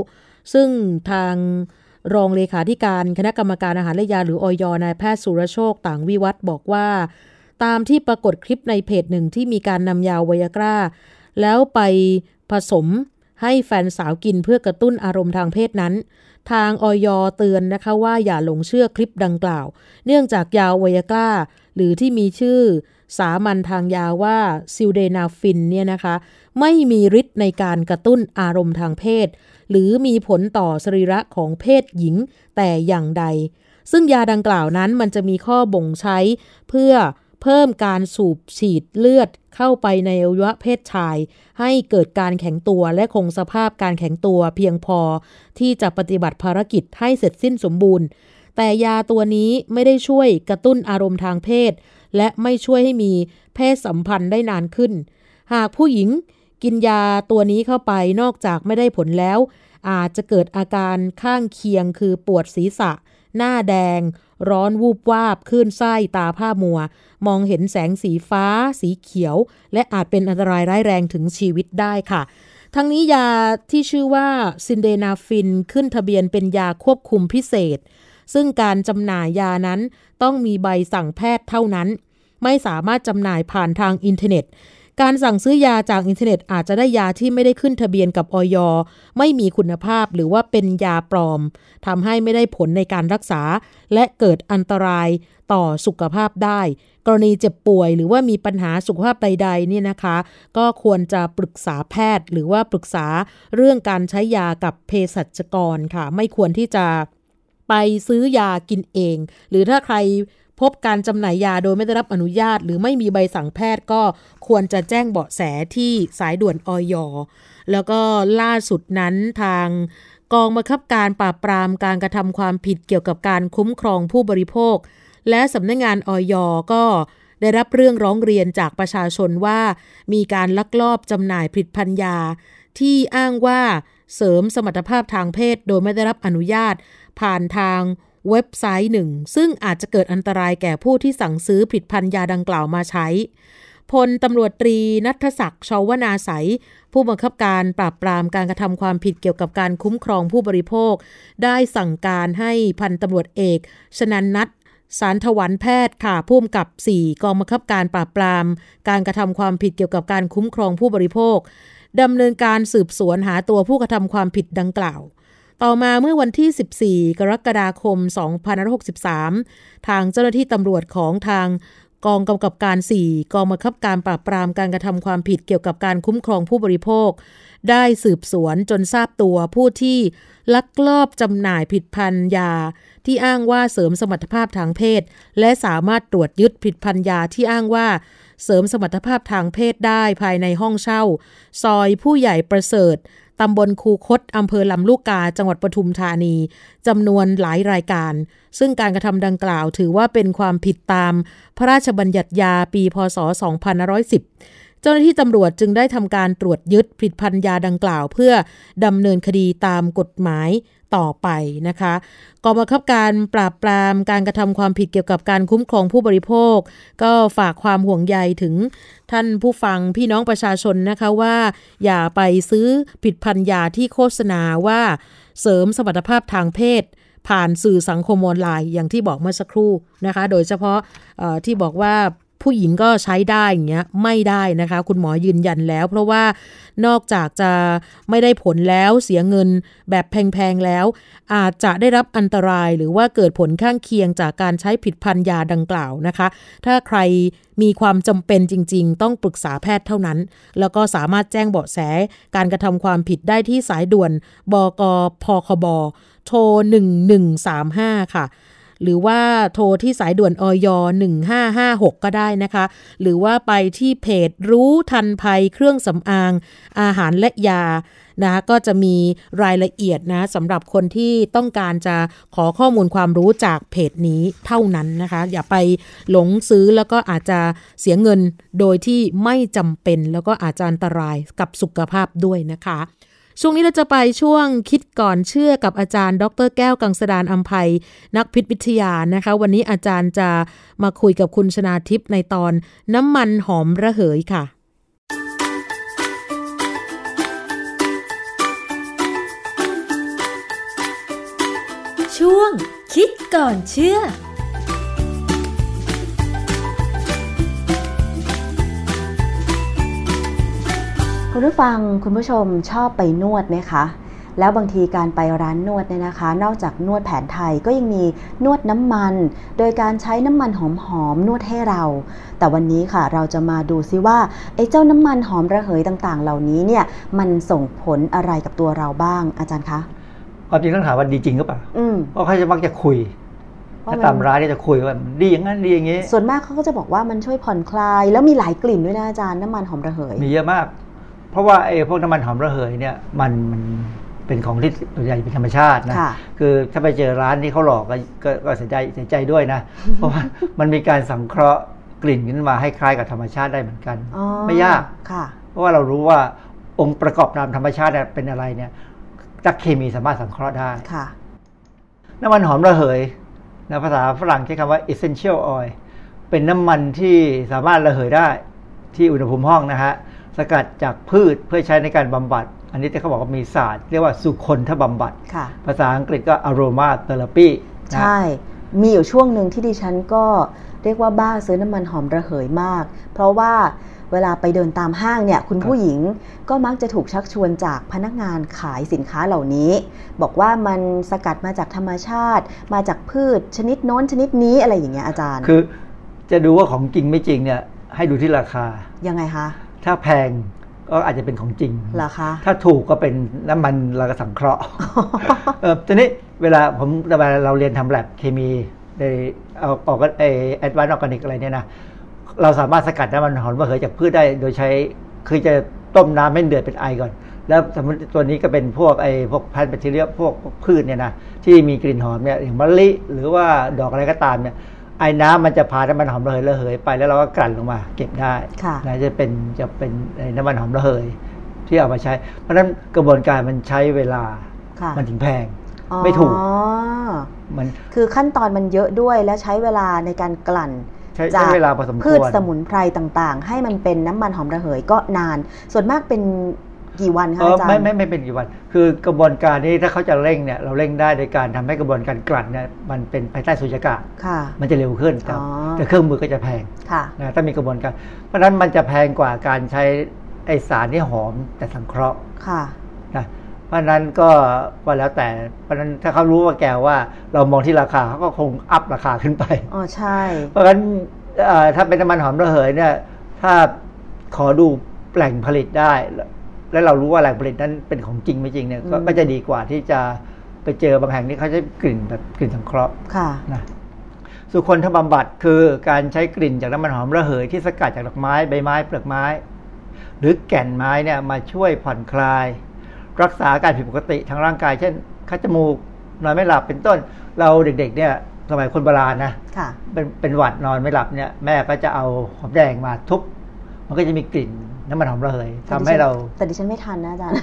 ซึ่งทาง รองเลขาธิการคณะกรรมการอาหารและยาหรืออยนายแพทย์สุรโชคต่างวิวัฒบอกว่า ตามที่ปรากฏคลิปในเพจหนึ่งที่มีการนำยาไวอากรา แล้วไปผสมให้แฟนสาวกินเพื่อกระตุ้นอารมณ์ทางเพศนั้น ทางอย.เตือนนะคะว่าอย่าหลงเชื่อคลิปดังกล่าว เนื่องจากยาไวอากราหรือที่มีชื่อสามัญทางยาว่าซิลเดนาฟิลเนี่ยนะคะ ไม่มีฤทธิ์ในการกระตุ้นอารมณ์ทางเพศ หรือมีผลต่อสรีระของเพศหญิงแต่อย่างใด ซึ่งยาดังกล่าวนั้นมันจะมีข้อบ่งใช้ เพื่อเพิ่มการสูบฉีดเลือดเข้าไปในอวัยวะเพศชาย ให้เกิดการแข็งตัวและคงสภาพการแข็งตัวเพียงพอ ที่จะปฏิบัติภารกิจให้เสร็จสิ้นสมบูรณ์ แต่ยาตัวนี้ไม่ได้ช่วยกระตุ้นอารมณ์ทางเพศ และไม่ช่วยให้มีเพศสัมพันธ์ได้นานขึ้น หากผู้หญิง กินยาตัวนี้เข้าไปนอกจากไม่ได้ผลแล้ว อาจจะเกิดอาการข้างเคียงคือปวดศีรษะ หน้าแดง ร้อนวูบวาบขึ้นไส้ตาผ้ามัว มองเห็นแสงสีฟ้า สีเขียว และอาจเป็นอันตรายร้ายแรงถึงชีวิตได้ค่ะ ทั้งนี้ยาที่ชื่อว่าซิลเดนาฟิลขึ้นทะเบียนเป็นยาควบคุมพิเศษ ซึ่งการจำหน่ายยานั้นต้องมีใบสั่งแพทย์เท่านั้น ไม่สามารถจำหน่ายผ่านทางอินเทอร์เน็ต การสั่งซื้อยาจากอินเทอร์เน็ตอาจจะได้ยาที่ไม่ได้ขึ้นทะเบียนกับอย.ไม่มีคุณภาพหรือว่าเป็นยาปลอมทำให้ไม่ได้ผลในการรักษา และเกิดอันตรายต่อสุขภาพได้ กรณีเจ็บป่วยหรือว่ามีปัญหาสุขภาพใดๆเนี่ยนะคะ ก็ควรจะปรึกษาแพทย์ หรือว่าปรึกษาเรื่องการใช้ยากับเภสัชกรค่ะ ไม่ควรที่จะไปซื้อยากินเอง หรือถ้าใคร พบการจำหน่ายยาโดยไม่ได้รับอนุญาต หรือไม่มีใบสั่งแพทย์ก็ควรจะแจ้งเบาะแสที่สายด่วนออยแล้วก็ล่าสุดนั้นทางกองบังคับการปราบปรามการกระทำความผิดเกี่ยวกับการคุ้มครองผู้บริโภค และสำนักงงานออยก็ได้รับเรื่องร้องเรียนจากประชาชนว่า มีการลักลอบจำหน่ายผลิตภัณฑ์ยา ที่อ้างว่าเสริมสมรรถภาพทางเพศโดยไม่ได้รับอนุญาต ผ่านทาง เว็บไซต์หนึ่ง ซึ่งอาจจะเกิดอันตรายแก่ผู้ที่สั่งซื้อผลิตภัณฑ์ยาดังกล่าวมาใช้ พลตำรวจตรีนัทศักดิ์ชาวนาใสผู้บังคับการปราบปรามการกระทำความผิดเกี่ยวกับการคุ้มครองผู้บริโภค ได้สั่งการให้พันตำรวจเอกชนันนัทสารถวันแพทย์ค่ะผู้กำกับ 4 กองบังคับการปราบปราม การกระทำความผิดเกี่ยวกับการคุ้มครองผู้บริโภคดำเนินการสืบสวนหาตัวผู้กระทำความผิดดังกล่าว ต่อมาเมื่อวันที่ 14 กรกฎาคม 2563 ทางเจ้าหน้าที่ตำรวจของทางกองกำกับการ 4 กองบังคับการปราบปรามการกระทำความผิดเกี่ยวกับการคุ้มครองผู้บริโภค ได้สืบสวนจนทราบตัวผู้ที่ลักลอบจำหน่ายผิดพันยา ที่อ้างว่าเสริมสมรรถภาพทางเพศ และสามารถตรวจยึดผิดพันยาที่อ้างว่าเสริมสมรรถภาพทางเพศได้ภายในห้องเช่า ซอยผู้ใหญ่ประเสริฐ ตำบลคูคตอำเภอลำลูกกา จังหวัดปทุมธานีจำนวนหลายรายการ ซึ่งการกระทำดังกล่าวถือว่าเป็นความผิดตามพระราชบัญญัติยาปี พศ 2510 เจ้าหน้าที่ตำรวจจึงได้ทำการตรวจยึดผลิตภัณฑ์ยาดังกล่าว เพื่อดำเนินคดีตามกฎหมาย ต่อไปนะคะกองบังคับการปราบปรามการกระทำความผิดเกี่ยวกับการคุ้มครองผู้บริโภค ก็ฝากความห่วงใยถึงท่านผู้ฟังพี่น้องประชาชนนะคะว่า อย่าไปซื้อผลิตภัณฑ์ยาที่โฆษณาว่าเสริมสมรรถภาพทางเพศ ผ่านสื่อสังคมออนไลน์อย่างที่บอกเมื่อสักครู่นะคะ โดยเฉพาะที่บอกว่า ผู้หญิงก็ใช้ได้อย่างเงี้ยไม่ได้นะคะ คุณหมอยืนยันแล้ว เพราะว่านอกจากจะไม่ได้ผลแล้วเสียเงินแบบแพง ๆ แล้ว อาจจะได้รับอันตรายหรือว่าเกิดผลข้างเคียงจากการใช้ผิดพันยาดังกล่าวนะคะ ถ้าใครมีความจำเป็นจริง ๆ ต้องปรึกษาแพทย์เท่านั้น แล้วก็สามารถแจ้งเบาะแสการกระทำความผิดได้ที่สายด่วนบกพคบโทร1135 ค่ะ หรือว่าโทรที่สายด่วนอย1556 ก็ได้นะคะ หรือว่าไปที่เพจรู้ทันภัยเครื่องสำอาง อาหารและยานะก็จะมีรายละเอียดนะสำหรับคนที่ต้องการจะขอข้อมูลความรู้จากเพจนี้เท่านั้นนะคะ อย่าไปหลงซื้อแล้วก็อาจจะเสียเงินโดยที่ไม่จำเป็น แล้วก็อาจจะอันตรายกับสุขภาพด้วยนะคะ ช่วงนี้เราจะไปช่วงคิดก่อนเชื่อกับอาจารย์ ดรแก้วกังสดานอัมภัยนักพิษวิทยานะคะ วันนี้อาจารย์จะมาคุยกับคุณชนาทิพย์ในตอนน้ำมันหอมระเหยค่ะช่วงคิดก่อนเชื่อ คุณผู้ฟังคุณผู้ชมชอบไปนวดไหมคะ แล้วบางทีการไปร้านนวดเนี่ยนะคะ นอกจากนวดแผนไทยก็ยังมีนวดน้ำมัน โดยการใช้น้ำมันหอมๆนวดให้เรา แต่วันนี้ค่ะเราจะมาดูซิว่าไอ้เจ้าน้ำมันหอมระเหยต่างๆ เหล่านี้เนี่ยมันส่งผลอะไรกับตัวเราบ้างอาจารย์คะความจริงต้องถามว่าดีจริงหรือเปล่าเพราะเขาจะมักจะคุยถ้าตามร้านนี่จะคุยว่าดีอย่างนั้นดีอย่างนี้ ส่วนมากเขาก็จะบอกว่ามันช่วยผ่อนคลาย แล้วมีหลายกลิ่นด้วยนะอาจารย์น้ำมันหอมระเหย มีเยอะมากเพ ราะว่าไอ้พวกน้ำมันหอมระเหยเนี่ยมันมันเป็นของที่ตัวใหญ่เป็นธรรมชาตินะ คือถ้าไปเจอร้านที่เขาหลอกก็ก็เสียใจเสียใจด้วยนะ เพราะว่ามันมีการสังเคราะห์กลิ่นขึ้นมาให้คล้ายกับธรรมชาติได้เหมือนกัน ไม่ยากเพราะว่าเรารู้ว่าองค์ประกอบตามธรรมชาติเป็นอะไรเนี่ยจักเคมีสามารถสังเคราะห์ได้น้ำมันหอมระเหยในภาษาฝรั่งใช้คำว่า essential oil เป็นน้ำมันที่สามารถระเหยได้ที่อุณหภูมิห้องนะฮะ สกัดจากพืชเพื่อใช้ในการบำบัด อันนี้ที่เขาบอกว่ามีศาสตร์เรียกว่าสุคนทบำบัด ภาษาอังกฤษก็ aroma therapy ใช่ มีอยู่ช่วงหนึ่งที่ดิฉันก็เรียกว่าบ้าซื้อน้ำมันหอมระเหยมาก เพราะว่าเวลาไปเดินตามห้างเนี่ยคุณผู้หญิงก็มักจะถูกชักชวนจากพนักงานขายสินค้าเหล่านี้ บอกว่ามันสกัดมาจากธรรมชาติ มาจากพืชชนิดโน้นชนิดนี้อะไรอย่างเงี้ยอาจารย์ คือจะดูว่าของจริงไม่จริงเนี่ยให้ดูที่ราคา ยังไงคะ ถ้าแพงก็อาจจะเป็นของจริงเหรอคะถ้าถูกก็เป็นน้ำมันเราก็สังเคราะห์เออทีนี้เวลาผมเวลาเราเรียนทำแลบเคมีในเอาออกไอ advanced organic อะไรเนี่ยนะเราสามารถสกัดน้ำมันหอมระเหยจากพืชได้โดยใช้คือจะต้มน้ำให้เดือดเป็นไอก่อน แล้วสมมติตัวนี้ก็เป็นพวกไอพวกพันธุ์แบคทีเรียพวกพืชเนี่ยนะที่มีกลิ่นหอมเนี่ยอย่างมะลิหรือว่าดอกอะไรก็ตามเนี่ย ไอ้น้ำมันจะพาน้ำมันหอมระเหยระเหยไปแล้วเราก็กลั่นลงมา เก็บได้นะจะเป็นจะเป็นน้ำมันหอมระเหยที่เอามาใช้ เพราะฉะนั้นกระบวนการมันใช้เวลา มันถึงแพง ไม่ถูกมันคือขั้นตอนมันเยอะด้วยและใช้เวลาในการกลั่นจากพืชสมุนไพรต่างๆ ให้มันเป็นน้ำมันหอมระเหยก็นาน ส่วนมากเป็น กี่วันคะอาจารย์ไม่ไม่ไม่เป็นกี่วัน คือกระบวนการนี้ถ้าเขาจะเร่งเนี่ยเราเร่งได้โดยการทำให้กระบวนการกลั่นเนี่ยมันเป็นภายใต้สุญญากาศมันจะเร็วขึ้นแต่เครื่องมือก็จะแพงนะถ้ามีกระบวนการ เพราะฉะนั้นมันจะแพงกว่าการใช้ไอสารที่หอมแต่สังเคราะห์นะเพราะนั้นก็ว่าแล้วแต่เพราะนั้นถ้าเขารู้ว่าแกว่าเรามองที่ราคาเขาก็คงอัพราคาขึ้นไปอ๋อใช่ เพราะฉะนั้นถ้าเป็นน้ำมันหอมระเหยเนี่ยถ้าขอดูแหล่งผลิตได้ แล้วเรารู้ว่าแหล่งผลิตนั้นเป็นของจริงไม่จริงเนี่ยก็จะดีกว่าที่จะไปเจอบางแห่งที่เขาใช้กลิ่นแบบกลิ่นสังเคราะห์นะสุคนทบำบัดคือการใช้กลิ่นจากน้ำมันหอมระเหยที่สกัดจากดอกไม้ใบไม้เปลือกไม้ หรือแก่นไม้เนี่ยมาช่วยผ่อนคลาย รักษาการผิดปกติทางร่างกาย เช่นคัดจมูกนอนไม่หลับเป็นต้น เราเด็กๆเนี่ยสมัยคนโบราณนะเป็นเป็นหวัดนอนไม่หลับเนี่ยแม่ก็จะเอาหอมแดงมาทุบมันก็จะมีกลิ่น น้ำมันหอมระเหยทำให้เรา แต่ดิฉันไม่ทันนะอาจารย์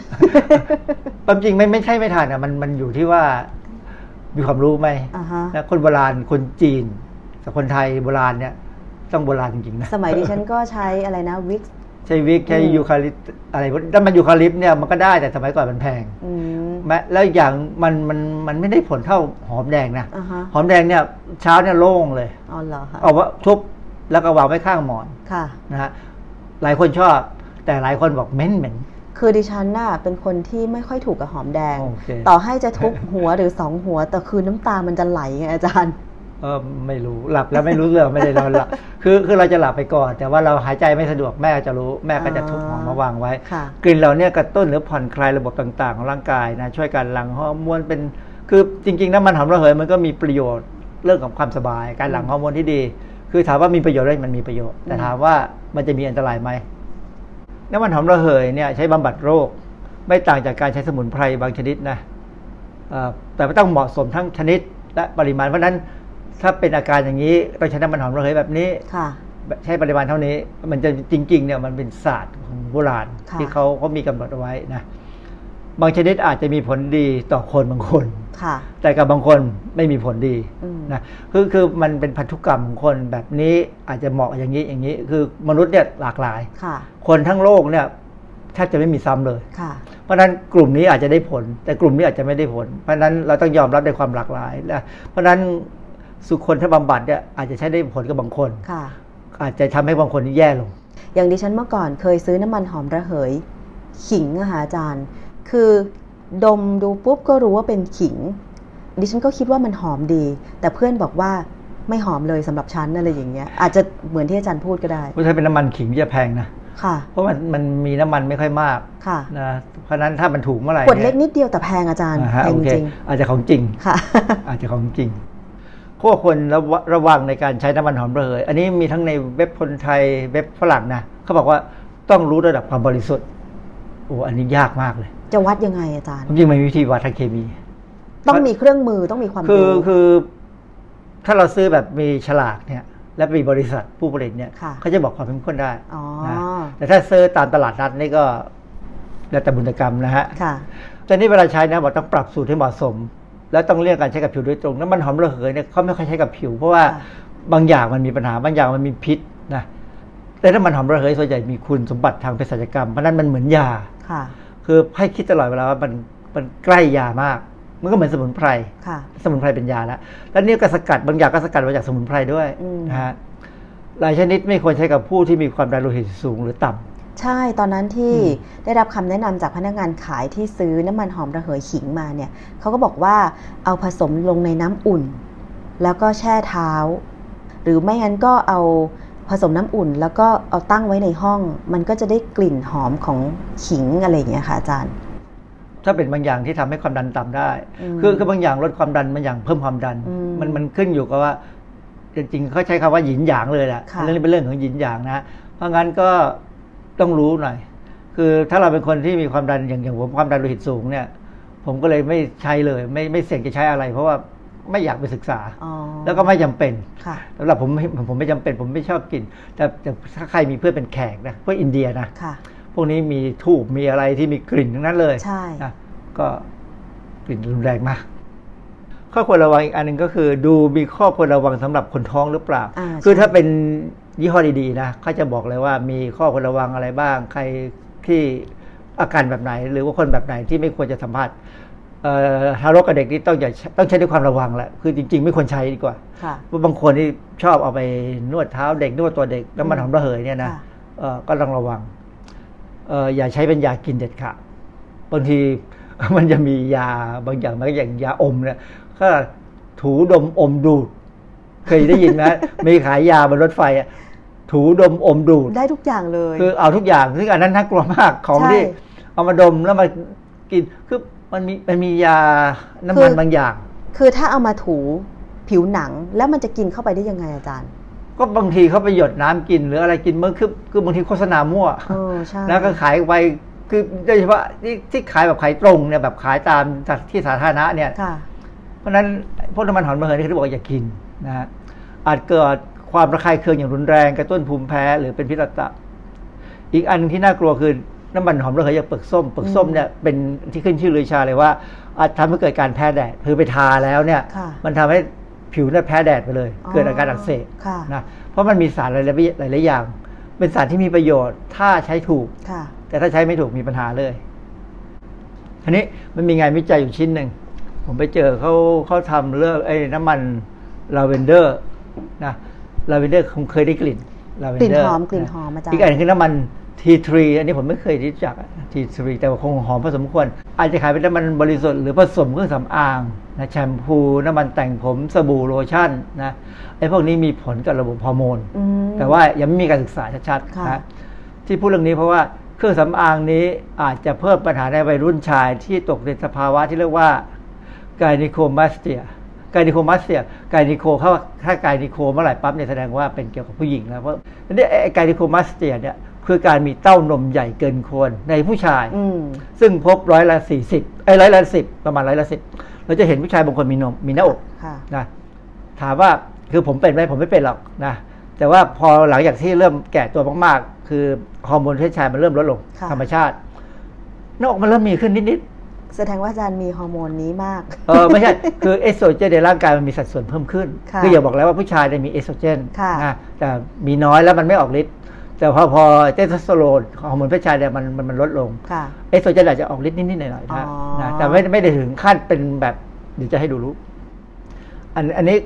ความจริงไม่ไม่ใช่ไม่ทันอะมันมันอยู่ที่ว่ามีความรู้ไหมอ่าฮะนะคนโบราณคนจีนกับคนไทยโบราณเนี่ยต้องโบราณจริงๆนะสมัยดิฉันก็ใช้อะไรนะวิกใช้วิกใช้อืมยูคาลิปอะไรพวกถ้ามันยูคาลิปเนี่ยมันก็ได้แต่สมัยก่อนมันแพงอืมแม้แล้วอีกอย่างมันมันมันไม่ได้ผลเท่าหอมแดงนะอ่าฮะหอมแดงเนี่ยเช้าเนี่ยโล่งเลยอ๋อเหรอคะเอาว่าทุบแล้วก็วางไว้ข้างหมอนค่ะนะฮะ หลายคนชอบ แต่หลายคนบอกเหม็นเหม็นคือดิฉันน่ะเป็นคนที่ไม่ค่อยถูกกับหอมแดงโอเคต่อให้จะทุบหัวหรือสองหัว แต่คือน้ำตามันจะไหลไงอาจารย์เออไม่รู้หลับแล้วไม่รู้เรื่องไม่ได้นอนหลับคือคือเราจะหลับไปก่อน แต่ว่าเราหายใจไม่สะดวกแม่จะรู้แม่ก็จะทุบหอมมาวางไว้ค่ะกลิ่นเราเนี่ยกระตุ้นหรือผ่อนคลายระบบต่างๆ ของร่างกายนะช่วยการหลั่งฮอร์โมนเป็นคือจริงๆน้ำมันหอมระเหยมันก็มีประโยชน์เรื่องของความสบาย การหลั่งฮอร์โมนที่ดี คือถามว่ามีประโยชน์ไหมมันมีประโยชน์ แต่ถามว่ามันจะมีอันตรายไหมน้ำมันหอมระเหยเนี่ยใช้บำบัดโรค ไม่ต่างจากการใช้สมุนไพรบางชนิดนะเอ่อแต่ไม่ต้องเหมาะสมทั้งชนิดและปริมาณเพราะฉะนั้นถ้าเป็นอาการอย่างนี้เราใช้น้ำมันหอมระเหยแบบนี้ค่ะใช้ปริมาณเท่านี้ มันจะจริงๆเนี่ยมันเป็นศาสตร์ของโบราณค่ะที่เขาเขามีกำหนดเอาไว้นะ บางชนิดอาจจะมีผลดีต่อคนบางคนค่ะ แต่กับบางคนไม่มีผลดีอืมนะคือคือมันเป็นพันธุกรรมของคนแบบนี้อาจจะเหมาะอย่างนี้อย่างนี้ คือมนุษย์เนี่ยหลากหลายค่ะ คนทั้งโลกเนี่ยแทบจะไม่มีซ้ำเลยค่ะ เพราะฉะนั้นกลุ่มนี้อาจจะได้ผล แต่กลุ่มนี้อาจจะไม่ได้ผล เพราะฉะนั้นเราต้องยอมรับในความหลากหลายนะเพราะฉะนั้นสุคนถ้าบำบัดเนี่ยอาจจะใช้ได้ผลกับบางคนค่ะ อาจจะทำให้บางคนนี่แย่ลง อย่างดิฉันเมื่อก่อนเคยซื้อน้ำมันหอมระเหยขิงอะค่ะอาจารย์ คือดมดูปุ๊บก็รู้ว่าเป็นขิง ดิฉันก็คิดว่ามันหอมดี แต่เพื่อนบอกว่าไม่หอมเลยสำหรับฉันอะไรอย่างเงี้ย อาจจะเหมือนที่อาจารย์พูดก็ได้เพราะถ้าเป็นน้ำมันขิงจะแพงนะค่ะ เพราะมันมันมีน้ำมันไม่ค่อยมากค่ะนะเพราะฉะนั้นถ้ามันถูกเมื่อไหร่ขวดเล็กนิดเดียวแต่แพงอาจารย์อ่าฮะแพงโอเคจริงอาจจะของจริงค่ะ อาจจะของจริงพวกคนระวะระวังในการใช้น้ำมันหอมระเหย อันนี้มีทั้งในเว็บคนไทยเว็บฝรั่งนะเขาบอกว่าต้องรู้ระดับความบริสุทธิ์ โอ้อันนี้ยากมากเลย จะวัดยังไงอาจารย์จริงๆมันมีวิธีวัดทางเคมี ต้องมีเครื่องมือต้องมีความคือรู้คือถ้าเราซื้อแบบมีฉลากเนี่ย และมีบริษัทผู้ผลิตเนี่ยค่ะเขาจะบอกความเข้มข้นได้อ๋อนะแต่ถ้าซื้อตามตลาดนัดนี่ก็แล้วแต่บุญกรรมนะฮะค่ะตอนนี้เวลาใช้นะบอกต้องปรับสูตรให้เหมาะสม แล้วต้องเลี่ยงการใช้กับผิวโดยตรงน้ำมันหอมระเหยเนี่ยเขาไม่ค่อยใช้กับผิว เพราะว่าบางอย่างมันมีปัญหาบางอย่างมันมีพิษนะ แต่น้ำมันหอมระเหยส่วนใหญ่มีคุณสมบัติทางเภสัชกรรมเพราะนั้นมันเหมือนยาค่ะ คือให้คิดตลอดเวลาว่ามันมันใกล้ยามาก มันก็เหมือนสมุนไพรค่ะ สมุนไพรเป็นยาแล้วแล้วนี่ก็สกัดบางอย่างก็สกัดมาจากสมุนไพรด้วยอืมนะฮะหลายชนิดไม่ควรใช้กับผู้ที่มีความดันโลหิตสูงหรือต่ำใช่ตอนนั้นที่ได้รับคำแนะนำจากพนักงานขายที่ซื้อน้ำมันหอมระเหยขิงมาเนี่ยเขาก็บอกว่าเอาผสมลงในน้ำอุ่น แล้วก็แช่เท้า หรือไม่งั้นก็เอา ผสมน้ำอุ่น แล้วก็เอาตั้งไว้ในห้อง มันก็จะได้กลิ่นหอมของขิงอะไรอย่างเงี้ยค่ะอาจารย์ ถ้าเป็นบางอย่างที่ทำให้ความดันต่ำได้อืมคือคือบางอย่างลดความดันบางอย่างเพิ่มความดันอืมมันมันขึ้นอยู่กับว่าจริงๆเขาใช้คำว่าหยินหยางเลยแหละค่ะเรื่องนี้เป็นเรื่องของหยินหยางนะ เพราะงั้นก็ต้องรู้หน่อย คือถ้าเราเป็นคนที่มีความดันอย่างอย่างผมความดันโลหิตสูงเนี่ย ผมก็เลยไม่ใช้เลย ไม่ไม่เสี่ยงจะใช้อะไร เพราะว่า ไม่อยากไปศึกษาอ๋อแล้วก็ไม่จำเป็นค่ะสำหรับผมไม่ผมไม่จำเป็น ผมไม่ชอบกินแต่แต่ถ้าใครมีเพื่อนเป็นแขกนะพวกอินเดียนะค่ะพวกนี้มีทูบมีอะไรที่มีกลิ่นทั้งนั้นเลยใช่นะก็กลิ่นรุนแรงมากข้อควรระวังอีกอันหนึ่งก็คือ ดูมีข้อควรระวังสำหรับคนท้องหรือเปล่าอ่าคือใช่ถ้าเป็นยี่ห้อดีๆนะเขาจะบอกเลยว่ามีข้อควรระวังอะไรบ้าง ใครที่อาการแบบไหน หรือว่าคนแบบไหนที่ไม่ควรจะสัมผัส เอ่อทารกกับเด็กนี่ต้องอย่าต้องใช้ด้วยความระวังแหละคือจริง ๆ ไม่ควรใช้ดีกว่าค่ะเพราะบางคนที่ชอบเอาไปนวดเท้าเด็กนวดตัวเด็กน้ำมันหอมระเหยเนี่ยนะค่ะเอ่อก็ต้องระวังเอ่ออย่าใช้เป็นยากินเด็ดขาดบางทีมันจะมียาบางอย่างมันก็อย่างยาอมเนี่ยก็ถูดมอมดูด เคยได้ยินไหมมีขายยาบนรถไฟอะถูดมอมดูดได้ทุกอย่างเลย คือเอาทุกอย่างซึ่งอันนั้นน่ากลัวมากของใช่ที่เอามาดมแล้วมากินคือ มันมีมันมียาน้ำคืมันอบางอย่าง คือถ้าเอามาถูผิวหนังแล้วมันจะกินเข้าไปได้ยังไงอาจารย์ ก็บางทีเขาไปหยดน้ำกินหรืออะไรกินเมื่อคือคือบางทีโฆษณามั่วเออใช่แล้วก็ขายไปคือโดยเฉพาะที่ที่ขายแบบขายตรงเนี่ยแบบขายตามที่สาธารณะเนี่ยค่ะเพราะฉะนั้นพวกน้ำมันหอมระเหยนี่เขาบอกอย่ากินนะฮะอาจเกิดความระคายเคืองอย่างรุนแรงกระตุ้นภูมิแพ้หรือเป็นพิษตับอีกอันที่น่ากลัวคือ น้ำมันหอมระเหยจากเปลือกส้มเปลือกส้มเนี่ยเป็นที่ขึ้นชื่อลือชาเลยว่าอาจทำให้เกิดการแพ้แดดคือไปทาแล้วเนี่ย มันทำให้ผิวเนี่ยแพ้แดดไปเลย เกิดอาการอักเสบนะเพราะมันมีสารหลายหลายอย่าง เป็นสารที่มีประโยชน์ถ้าใช้ถูกแต่ถ้าใช้ไม่ถูกมีปัญหาเลยทีนี้มันมีงานวิจัยอยู่ชิ้นหนึ่งผมไปเจอเขาเขาทำเรื่องไอ้น้ำมันลาเวนเดอร์นะลาเวนเดอร์คงเคยได้กลิ่นลาเวนเดอร์กลิ่นหอมกลิ่นหอมอาจารย์อีกอันคือน้ำมัน tea tree อันนี้ผมไม่เคยรู้จัก tea tree แต่ว่าคงหอมพอสมควร อาจจะขายเป็นน้ำมันบริสุทธิ์หรือผสมเครื่องสำอางนะแชมพูน้ำมันแต่งผมสบู่โลชั่นนะไอ้พวกนี้มีผลกับระบบฮอร์โมน แต่ว่ายังไม่มีการศึกษาชัดๆนะที่พูดเรื่องนี้เพราะว่าเครื่องสำอางนี้อาจจะเพิ่มปัญหาในวัยรุ่นชายที่ตกในสภาวะที่เรียกว่าgynecomastia gynecomastia gyneco เขาถ้า gyneco เมื่อไหร่ปั๊บเนี่ยแสดงว่าเป็นเกี่ยวกับผู้หญิงแล้วเพราะนี่ไอ้ gynecomastia เนี่ย คือการมีเต้านมใหญ่เกินควรในผู้ชาย ซึ่งพบร้อยละสี่สิบไอ้ร้อยละสิบประมาณร้อยละสิบเราจะเห็นผู้ชายบางคนมีนมมีหน้าอกนะถามว่าคือผมเป็นไหมผมไม่เป็นหรอกนะแต่ว่าพอหลังจากที่เริ่มแก่ตัวมากๆ คือฮอร์โมนเพศชายมันเริ่มลดลง ธรรมชาติหน้าอกมันเริ่มมีขึ้นนิดๆแสดงว่าอาจารย์มีฮอร์โมนนี้มากเออไม่ใช่คือเอสโตรเจนในร่างกายมันมีสัดส่วนเพิ่มขึ้นคืออย่าบอกแล้วว่าผู้ชายได้มีเอสโตรเจนนะแต่มีน้อยแล้วมันไม่ออกฤทธิ์ แต่พอพอเทสโทสเตอโรนฮอร์โมนเพศชายเนี่ยมันมันลดลงเอสโตรเจนอาจจะออกฤทธิ์นิดๆหน่อยๆนะนะแต่ไม่ไม่ได้ถึงขั้นเป็นแบบเดี๋ยวจะให้ดูรู้ อันอันนี้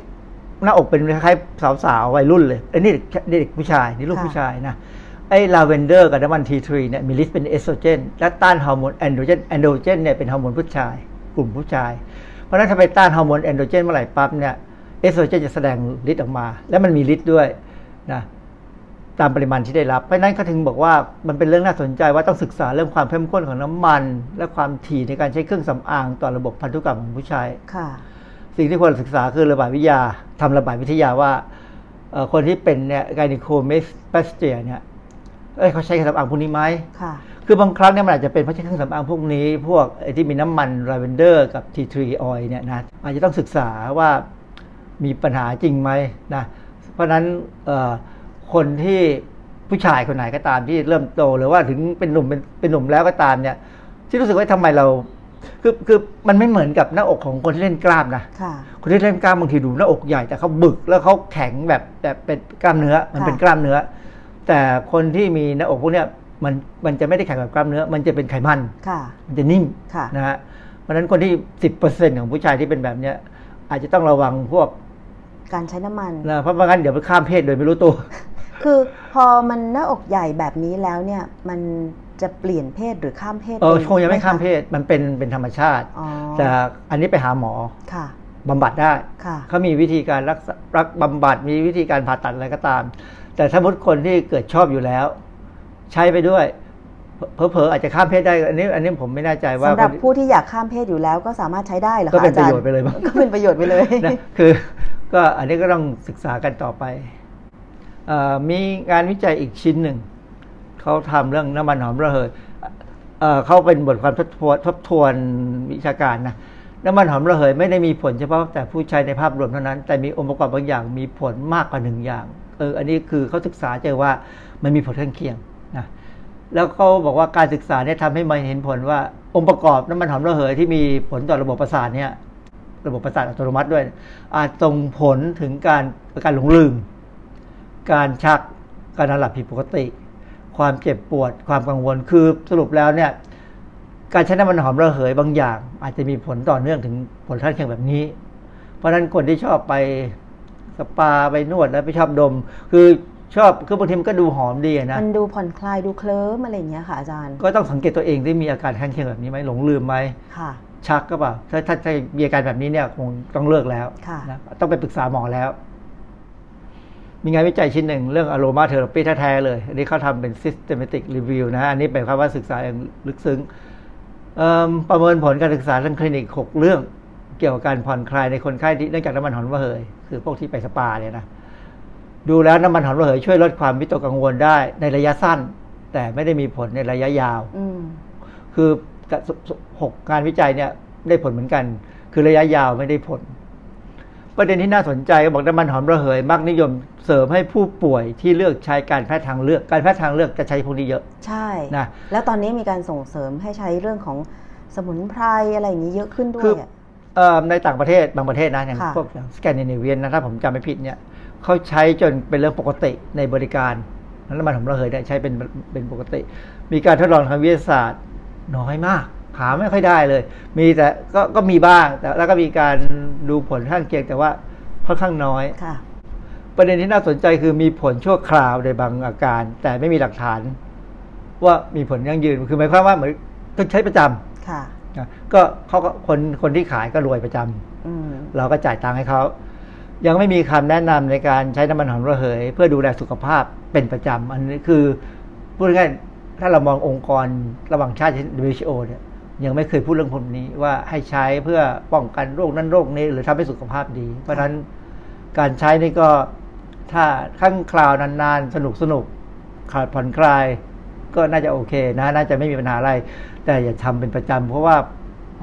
หน้าอกเป็นคล้ายๆสาวๆวัยรุ่นเลยอันนี้เด็กผู้ชายนี่ลูกผู้ชายนะไอ้ลาเวนเดอร์กับน้ำมัน tea tree เนี่ยมีฤทธิ์เป็นเอสโตรเจนและต้านฮอร์โมนแอนโดรเจนแอนโดรเจนเนี่ยเป็นฮอร์โมนผู้ชาย กลุ่มผู้ชาย เพราะฉะนั้นถ้าไปต้านฮอร์โมนแอนโดรเจนเมื่อไหร่ปั๊บเนี่ยเอสโตรเจนจะแสดงฤทธิ์ออกมา และมันมีฤทธิ์ด้วยนะ ตามปริมาณที่ได้รับ เพราะนั้นเขาถึงบอกว่ามันเป็นเรื่องน่าสนใจว่าต้องศึกษาเรื่องความเข้มข้นของน้ำมัน และความถี่ในการใช้เครื่องสำอางต่อระบบพันธุกรรมของผู้ชายค่ะสิ่งที่ควรศึกษาคือระบาดวิทยาทำระบาดวิทยาว่าคนที่เป็นเนี่ย gynecomastia เนี่ยเขาใช้เครื่องสำอางพวกนี้ไหมค่ะ คือบางครั้งเนี่ยมันอาจจะเป็นเพราะใช้เครื่องสำอางพวกนี้ พวกที่มีน้ำมันลาเวนเดอร์กับ tea tree oil เนี่ยนะอาจจะต้องศึกษาว่ามีปัญหาจริงไหมนะ เพราะฉะนั้น คนที่ผู้ชายคนไหนก็ตามที่เริ่มโตหรือว่าถึงเป็นหนุ่มเป็นเป็นหนุ่มแล้วก็ตามเนี่ย ที่รู้สึกว่าทำไมเรา คือคือมันไม่เหมือนกับหน้าอกของคนที่เล่นกล้ามนะคนที่เล่นกล้ามบางทีดูหน้าอกใหญ่แต่เขาบึกแล้วเขาแข็งแบบแบบเป็นกล้ามเนื้อ มันเป็นกล้ามเนื้อ แต่คนที่มีหน้าอกพวกเนี้ยมันมันจะไม่ได้แข็งแบบกล้ามเนื้อ มันจะเป็นไขมันมันจะนิ่มนะฮะเพราะฉะนั้นคนที่สิบเปอร์เซ็นของผู้ชายที่เป็นแบบเนี้ย อาจจะต้องระวังพวกการใช้น้ำมันนะเพราะไม่งั้นเดี๋ยวไปข้ามเพศโดยไม่รู้ตัว คือพอมันหน้าอกใหญ่แบบนี้แล้วเนี่ยมันจะเปลี่ยนเพศหรือข้ามเพศเออคงยังไม่ข้ามเพศมันเป็นเป็นธรรมชาติแต่อันนี้ไปหาหมอค่ะบำบัดได้เขามีวิธีการรักรักบำบัดมีวิธีการผ่าตัดอะไรก็ตาม แต่สมมติคนที่เกิดชอบอยู่แล้ว ใช้ไปด้วยเพอเพออาจจะข้ามเพศได้ อันนี้ อันนี้ผมไม่แน่ใจว่าสำหรับผู้ที่อยากข้ามเพศอยู่แล้วก็สามารถใช้ได้หรอคะก็เป็นประโยชน์ไปเลยก็เป็นประโยชน์ไปเลย คือ ก็อันนี้ก็ต้องศึกษากันต่อไป มีงานวิจัยอีกชิ้นหนึ่ง เขาทำเรื่องน้ำมันหอมระเหยเขาเป็นบทความทบทวนทบทวนวิชาการนะน้ำมันหอมระเหยไม่ได้มีผลเฉพาะแต่ผู้ใช้ในภาพรวมเท่านั้น แต่มีองค์ประกอบบางอย่างมีผลมากกว่าหนึ่งอย่างเอออันนี้คือเขาศึกษาเจอว่ามันมีผลข้างเคียงนะแล้วเขาบอกว่าการศึกษาเนี่ยทำให้มันเห็นผลว่าองค์ประกอบน้ำมันหอมระเหยที่มีผลต่อระบบประสาทเนี่ยระบบประสาทอัตโนมัติด้วย อาจส่งผลถึงการการหลงลืม การชักการนอนหลับผิดปกติ ความเจ็บปวดความกังวลคือสรุปแล้วเนี่ยการใช้น้ำมันหอมระเหยบางอย่าง อาจจะมีผลต่อเนื่องถึงผลข้างเคียงแบบนี้ เพราะฉะนั้นคนที่ชอบไปสปาไปนวดแล้วไปชอบดม คือชอบคือบางทีมันก็ดูหอมดีนะมันดูผ่อนคลายดูเคลิ้มอะไรอย่างเงี้ยค่ะอาจารย์ ก็ต้องสังเกตตัวเองที่มีอาการข้างเคียงแบบนี้ไหมหลงลืมไหมค่ะ ชักก็เปล่าถ้าถ้ามีอาการแบบนี้เนี่ยคงต้องเลิกแล้วนะต้องไปปรึกษาหมอแล้ว มีงานวิจัยชิ้นหนึ่งเรื่องอโรมาเทอราปีแท้ๆเลย อันนี้เขาทำเป็น systematic review นะอันนี้เป็นคำว่าศึกษาอย่างลึกซึ้งประเมินผลการศึกษาทางคลินิก 6 เรื่องเกี่ยวกับการผ่อนคลายในคนไข้ที่เนื่องจากน้ำมันหอมระเหย คือพวกที่ไปสปาเนี่ยนะ ดูแล้วน้ำมันหอมระเหยช่วยลดความวิตกกังวลได้ในระยะสั้น แต่ไม่ได้มีผลในระยะยาว คือหกการวิจัยเนี่ยได้ผลเหมือนกัน คือระยะยาวไม่ได้ผล ประเด็นที่น่าสนใจก็บอกน้ำมันหอมระเหยมักนิยมเสริมให้ผู้ป่วยที่เลือกใช้การแพทย์ทางเลือก การแพทย์ทางเลือกจะใช้พวกนี้เยอะ ใช่นะแล้วตอนนี้มีการส่งเสริมให้ใช้เรื่องของสมุนไพรอะไรอย่างนี้เยอะขึ้นด้วคืยออะเอ่อในต่างประเทศบางประเทศนะอย่างค่ะพวกสแกนดิเนเวียนนะถ้าผมจำไม่ผิดเนี่ยเขาใช้จนเป็นเรื่องปกติในบริการน้ำมันหอมระเหยเนี่ยใช้เป็นเป็นปกติ มีการทดลองทางวิทยาศาสตร์น้อยมาก หาไม่ค่อยได้เลย มีแต่ก็ก็มีบ้าง แต่แล้วก็มีการดูผลข้างเคียงแต่ว่าค่อนข้างน้อย ค่ะ ประเด็นที่น่าสนใจคือมีผลชั่วคราวในบางอาการ แต่ไม่มีหลักฐาน ว่ามีผลยั่งยืนคือหมายความว่าเหมือนต้องใช้ประจำค่ะ นะก็เขาก็คนคนที่ขายก็รวยประจำ อืม เราก็จ่ายตังค์ให้เขา ยังไม่มีคำแนะนำในการใช้น้ำมันหอมระเหย เพื่อดูแลสุขภาพเป็นประจำ อันนี้คือพูดง่ายๆถ้าเรามององค์กรระหว่างชาติ WHO เนี่ย ยังไม่เคยพูดเรื่องพวกนี้ว่าให้ใช้เพื่อป้องกันโรคนั้นโรคนี้ หรือทำให้สุขภาพดี เพราะฉะนั้นการใช้นี่ก็ถ้าขั้นคราวนานๆ สนุกสนุกขาดผ่อนคลาย ก็น่าจะโอเคนะน่าจะไม่มีปัญหาอะไร แต่อย่าทำเป็นประจำเพราะว่า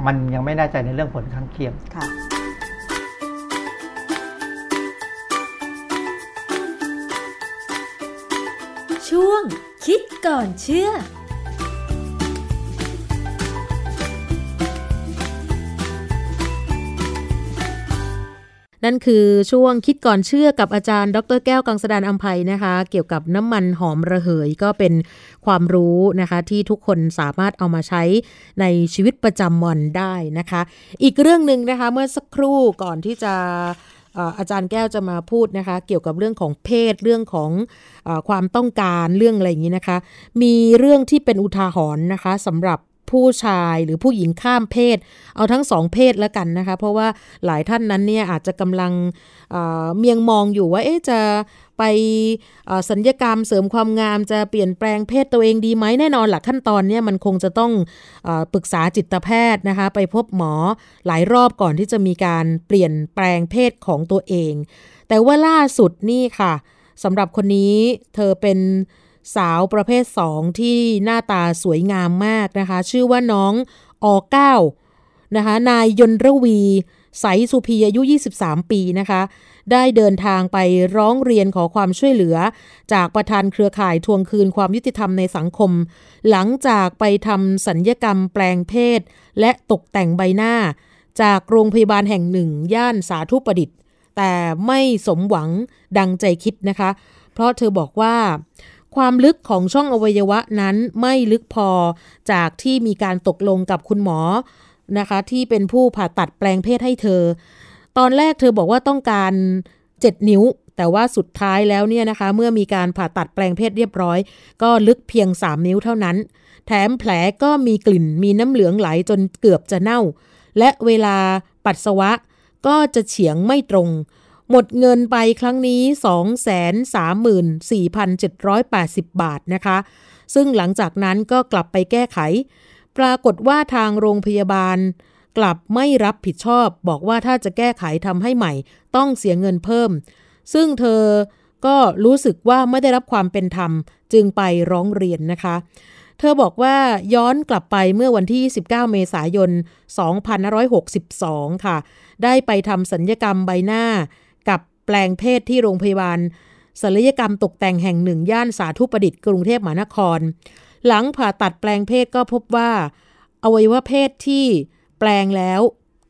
มันยังไม่แน่ใจในเรื่องผลข้างเคียงค่ะช่วงคิดก่อนเชื่อ นั่นคือช่วงคิดก่อนเชื่อกับอาจารย์ ดรแก้วกังสดานอัมภัยนะคะ เกี่ยวกับน้ำมันหอมระเหยก็เป็นความรู้นะคะ ที่ทุกคนสามารถเอามาใช้ในชีวิตประจำวันได้นะคะ อีกเรื่องหนึ่งนะคะเมื่อสักครู่ก่อนที่จะอาจารย์แก้วจะมาพูดนะคะ เกี่ยวกับเรื่องของเพศเรื่องของออความต้องการเรื่องอะไรอย่างนี้นะคะ มีเรื่องที่เป็นอุทาหรณ์นะคะสำหรับ ผู้ชายหรือผู้หญิงข้ามเพศ เอาทั้งสองเพศแล้วกันนะคะ เพราะว่าหลายท่านนั้นเนี่ยอาจจะกำลังเเมียงมองอยู่ว่าเอ๊ะจะไปสัญญกรรมเสริมความงามจะเปลี่ยนแปลงเพศตัวเองดีไหมแน่นอนหลักขั้นตอนเนี่ยมันคงจะต้องอปรึกษาจิตแพทย์นะคะ ไปพบหมอหลายรอบก่อนที่จะมีการเปลี่ยนแปลงเพศของตัวเอง แต่ว่าล่าสุดนี่ค่ะสำหรับคนนี้เธอเป็น สาวประเภท 2 ที่หน้าตาสวยงามมากนะคะ ชื่อว่าน้องอเก้านะคะนายยนรวีใสสุพีอายุ 23 ปีนะคะ ได้เดินทางไปร้องเรียนขอความช่วยเหลือ จากประธานเครือข่ายทวงคืนความยุติธรรมในสังคม หลังจากไปทำสัญญกรรมแปลงเพศ และตกแต่งใบหน้า จากโรงพยาบาลแห่งหนึ่ง ย่านสาธุประดิษฐ์ แต่ไม่สมหวังดังใจคิดนะคะ เพราะเธอบอกว่า ความลึกของช่องอวัยวะนั้นไม่ลึกพอจากที่มีการตกลงกับคุณหมอนะคะ ที่เป็นผู้ผ่าตัดแปลงเพศให้เธอ ตอนแรกเธอบอกว่าต้องการ 7 นิ้ว แต่ว่าสุดท้ายแล้วเนี่ยนะคะ เมื่อมีการผ่าตัดแปลงเพศเรียบร้อย ก็ลึกเพียง 3 นิ้วเท่านั้น แถมแผลก็มีกลิ่นมีน้ำเหลืองไหลจนเกือบจะเน่า และเวลาปัสสาวะก็จะเฉียงไม่ตรง หมดเงินไปครั้งนี้ 234,780 บาทนะคะ ซึ่งหลังจากนั้นก็กลับไปแก้ไข ปรากฏว่าทางโรงพยาบาล กลับไม่รับผิดชอบ บอกว่าถ้าจะแก้ไขทำให้ใหม่ ต้องเสียเงินเพิ่ม ซึ่งเธอก็รู้สึกว่าไม่ได้รับความเป็นธรรม จึงไปร้องเรียนนะคะ เธอบอกว่าย้อนกลับไปเมื่อวันที่29เมษายน 2562 ค่ะ ได้ไปทำสัญญกรรมใบหน้า แปลงเพศที่โรงพยาบาลศัลยกรรมตกแต่งแห่งหนึ่งย่านสาธุประดิษฐ์กรุงเทพมหานคร หลังผ่าตัดแปลงเพศก็พบว่า อวัยวะเพศที่แปลงแล้ว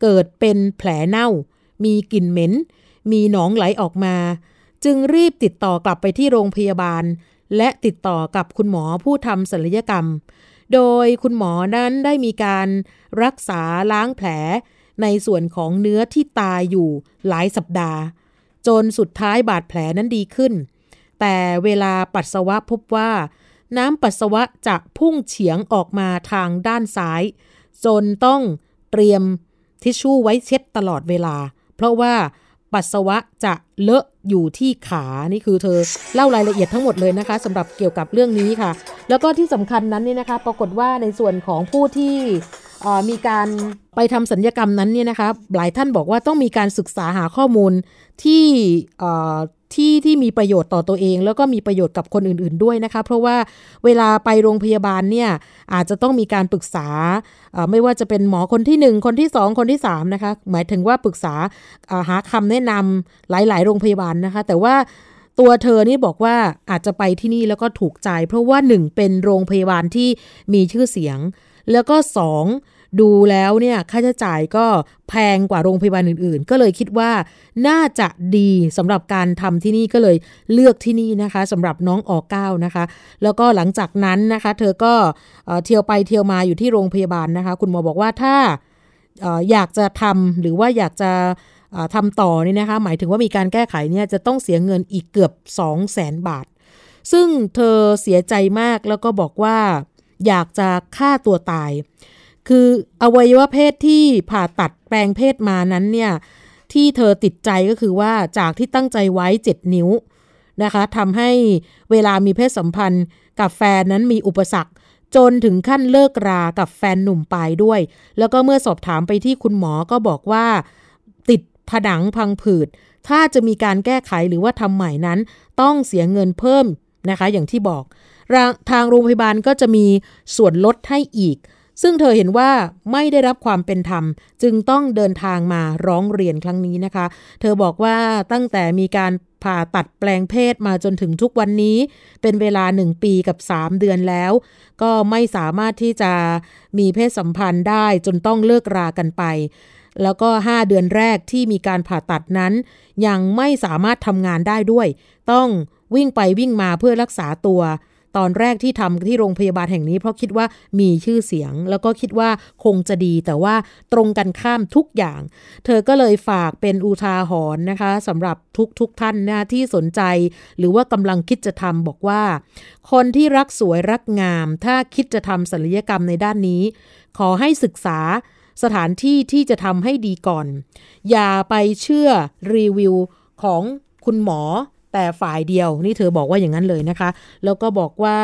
เกิดเป็นแผลเน่า มีกลิ่นเหม็น มีหนองไหลออกมา จึงรีบติดต่อกลับไปที่โรงพยาบาล และติดต่อกับคุณหมอผู้ทำศัลยกรรม โดยคุณหมอนั้นได้มีการรักษาล้างแผลในส่วนของเนื้อที่ตายอยู่หลายสัปดาห์ จนสุดท้ายบาดแผลนั้นดีขึ้น แต่เวลาปัสสาวะพบว่า น้ำปัสสาวะจะพุ่งเฉียงออกมาทางด้านซ้าย จนต้องเตรียมทิชชู่ไว้เช็ดตลอดเวลา เพราะว่าปัสสาวะจะเลอะอยู่ที่ขานี่คือเธอเล่ารายละเอียดทั้งหมดเลยนะคะสำหรับเกี่ยวกับเรื่องนี้ค่ะ แล้วก็ที่สำคัญนั้นนี่นะคะ ปรากฏว่าในส่วนของผู้ที่ มีการไปทำสัญญกรรมนั้นเนี่ยนะคะหลายท่านบอกว่าต้องมีการศึกษาหาข้อมูลที่ที่ที่มีประโยชน์ต่อตัวเอง แล้วก็มีประโยชน์กับคนอื่น ๆด้วยนะคะ เพราะว่าเวลาไปโรงพยาบาลเนี่ยอาจจะต้องมีการปรึกษาไม่ว่าจะเป็นหมอคนที่ 1 คนที่ 2 คนที่3นะคะหมายถึงว่าปรึกษาหาคำแนะนำหลาย ๆ โรงพยาบาลนะคะ แต่ว่าตัวเธอนี่บอกว่าอาจจะไปที่นี่แล้วก็ถูกใจ เพราะว่าหนึ่งเป็นโรงพยาบาลที่มีชื่อเสียง แล้วก็สองดูแล้วเนี่ยค่าใช้จ่ายก็แพงกว่าโรงพยาบาลอื่นๆ ก็เลยคิดว่าน่าจะดีสำหรับการทำที่นี่ก็เลยเลือกที่นี่นะคะสำหรับน้องออเก้านะคะ แล้วก็หลังจากนั้นนะคะ เธอก็เที่ยวไปเที่ยวมาอยู่ที่โรงพยาบาลนะคะ คุณหมอบอกว่าถ้าอยากจะทำหรือว่าอยากจะทำต่อนี่นะคะ หมายถึงว่ามีการแก้ไขเนี่ยจะต้องเสียเงินอีกเกือบ 2 0 0แสนบาท ซึ่งเธอเสียใจมากแล้วก็บอกว่า อยากจะฆ่าตัวตาย คืออวัยวะเพศที่ผ่าตัดแปลงเพศมานั้นเนี่ยที่เธอติดใจก็คือว่าจากที่ตั้งใจไว้ 7 นิ้วนะคะทำให้เวลามีเพศสัมพันธ์กับแฟนนั้นมีอุปสรรค จนถึงขั้นเลิกรากับแฟนหนุ่มไปด้วย แล้วก็เมื่อสอบถามไปที่คุณหมอก็บอกว่า ติดผนังพังผืด ถ้าจะมีการแก้ไขหรือว่าทำใหม่นั้น ต้องเสียเงินเพิ่มนะคะ อย่างที่บอก ทางโรงพยาบาลก็จะมีส่วนลดให้อีก ซึ่งเธอเห็นว่าไม่ได้รับความเป็นธรรม จึงต้องเดินทางมาร้องเรียนครั้งนี้นะคะ เธอบอกว่าตั้งแต่มีการผ่าตัดแปลงเพศมาจนถึงทุกวันนี้ เป็นเวลา 1 ปีกับ 3 เดือนแล้ว ก็ไม่สามารถที่จะมีเพศสัมพันธ์ได้จนต้องเลิกรากันไป แล้วก็ 5 เดือนแรกที่มีการผ่าตัดนั้น ยังไม่สามารถทำงานได้ด้วย ต้องวิ่งไปวิ่งมาเพื่อรักษาตัว ตอนแรกที่ทำที่โรงพยาบาลแห่งนี้ เพราะคิดว่ามีชื่อเสียง แล้วก็คิดว่าคงจะดี แต่ว่าตรงกันข้ามทุกอย่าง เธอก็เลยฝากเป็นอุทาหรณ์นะคะสำหรับทุกทุกท่านนะที่สนใจ หรือว่ากำลังคิดจะทำบอกว่า คนที่รักสวยรักงาม ถ้าคิดจะทำศัลยกรรมในด้านนี้ ขอให้ศึกษาสถานที่ที่จะทำให้ดีก่อน อย่าไปเชื่อรีวิวของคุณหมอ แต่ฝ่ายเดียวนี่เธอบอกว่าอย่างนั้นเลยนะคะ แล้วก็บอกว่า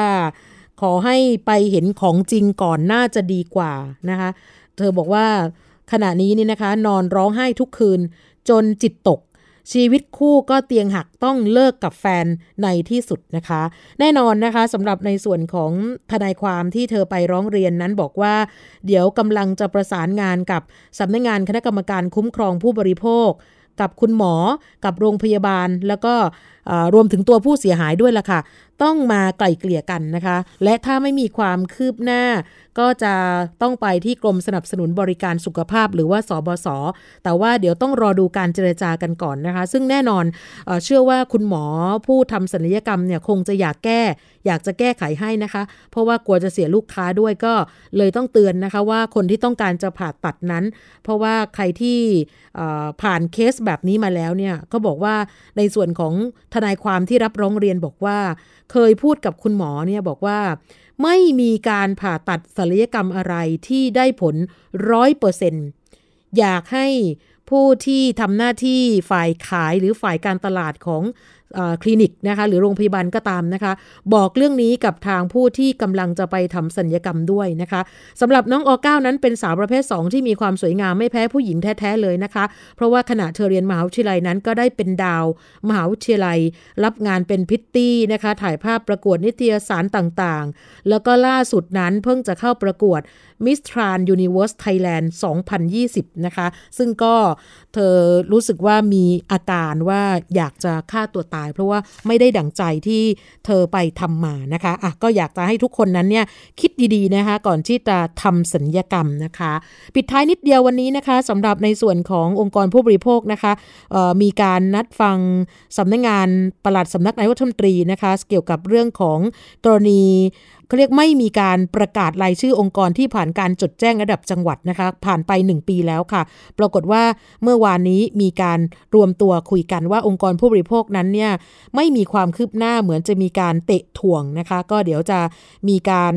ขอให้ไปเห็นของจริงก่อนน่าจะดีกว่านะคะ เธอบอกว่าขณะนี้นี่นะคะ นอนร้องไห้ทุกคืนจนจิตตก ชีวิตคู่ก็เตียงหักต้องเลิกกับแฟนในที่สุดนะคะ แน่นอนนะคะสำหรับในส่วนของทนายความที่เธอไปร้องเรียนนั้นบอกว่า เดี๋ยวกำลังจะประสานงานกับสำนักงงานคณะกรรมการคุ้มครองผู้บริโภค กับคุณหมอกับโรงพยาบาล แล้วก็รวมถึงตัวผู้เสียหายด้วยล่ะค่ะ ต้องมาไกล่เกลี่ยกันนะคะ และถ้าไม่มีความคืบหน้า ก็จะต้องไปที่กรมสนับสนุนบริการสุขภาพหรือว่าสบศแต่ว่าเดี๋ยวต้องรอดูการเจรจากันก่อนนะคะ ซึ่งแน่นอนเอเชื่อว่าคุณหมอผู้ทำศัลยกรรมเนี่ยคงจะอยากแก้ อยากจะแก้ไขให้นะคะ เพราะว่ากลัวจะเสียลูกค้าด้วยก็เลยต้องเตือนนะคะว่าคนที่ต้องการจะผ่าตัดนั้น เพราะว่าใครที่ผ่านเคสแบบนี้มาแล้วเนี่ยก็บอกว่าในส่วนของทนายความที่รับร้องเรียนบอกว่าเคยพูดกับคุณหมอเนี่ยบอกว่า ไม่มีการผ่าตัดศัลยกรรมอะไรที่ได้ผลร้อยเปอร์เซ็นต์อยากให้ผู้ที่ทำหน้าที่ฝ่ายขายหรือฝ่ายการตลาดของ คลินิกนะคะหรือโรงพยาบาลก็ตามนะคะ บอกเรื่องนี้กับทางผู้ที่กำลังจะไปทำสัญญกรรมด้วยนะคะสำหรับน้องออก้านั้นเป็นสาวประเภท 2 ที่มีความสวยงามไม่แพ้ผู้หญิงแท้ๆเลยนะคะ เพราะว่าขณะเธอเรียนมหาวิทยาลัยนั้นก็ได้เป็นดาว มหาวิทยาลัย รับงานเป็นพิตตี้นะคะ ถ่ายภาพประกวดนิตยสารต่างๆ แล้วก็ล่าสุดนั้นเพิ่งจะเข้าประกวด Miss Trans Universe Thailand 2020 นะคะ ซึ่งก็เธอรู้สึกว่ามีอาการว่าอยากจะฆ่าตัวตาย เพราะว่าไม่ได้ดั่งใจที่เธอไปทำมานะคะอะก็อยากจะให้ทุกคนนั้นเนี่ยคิดดีๆนะคะก่อนที่จะทำสัญญกรรมนะคะ ปิดท้ายนิดเดียววันนี้นะคะสำหรับในส่วนขององค์กรผู้บริโภคนะคะมีการนัดฟังสำนักงงานประหลัดสำนักนายกรัฐมนตรีนะคะเกี่ยวกับเรื่องของกรณี เขาเรียกไม่มีการประกาศรายชื่อองค์กรที่ผ่านการจดแจ้งระดับจังหวัดนะคะ ผ่านไป 1 ปีแล้วค่ะ ปรากฏว่าเมื่อวานนี้มีการรวมตัวคุยกันว่าองค์กรผู้บริโภคนั้นเนี่ยไม่มีความคืบหน้าเหมือนจะมีการเตะถ่วงนะคะ ก็เดี๋ยวจะมีการ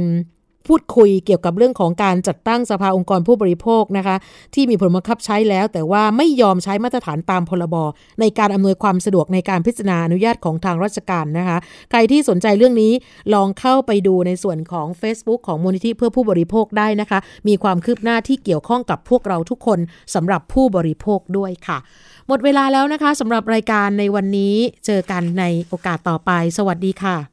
พูดคุยเกี่ยวกับเรื่องของการจัดตั้งสภาองค์กรผู้บริโภคนะคะ ที่มีผลบังคับใช้แล้ว แต่ว่าไม่ยอมใช้มาตรฐานตามพรบในการอำนวยความสะดวกในการพิจารณาอนุญาตของทางราชการนะคะ ใครที่สนใจเรื่องนี้ลองเข้าไปดูในส่วนของ Facebook ของมูลนิธิเพื่อผู้บริโภคได้นะคะ มีความคืบหน้าที่เกี่ยวข้องกับพวกเราทุกคนสำหรับผู้บริโภคด้วยค่ะ หมดเวลาแล้วนะคะสำหรับรายการในวันนี้เจอกันในโอกาสต่อไป สวัสดีค่ะ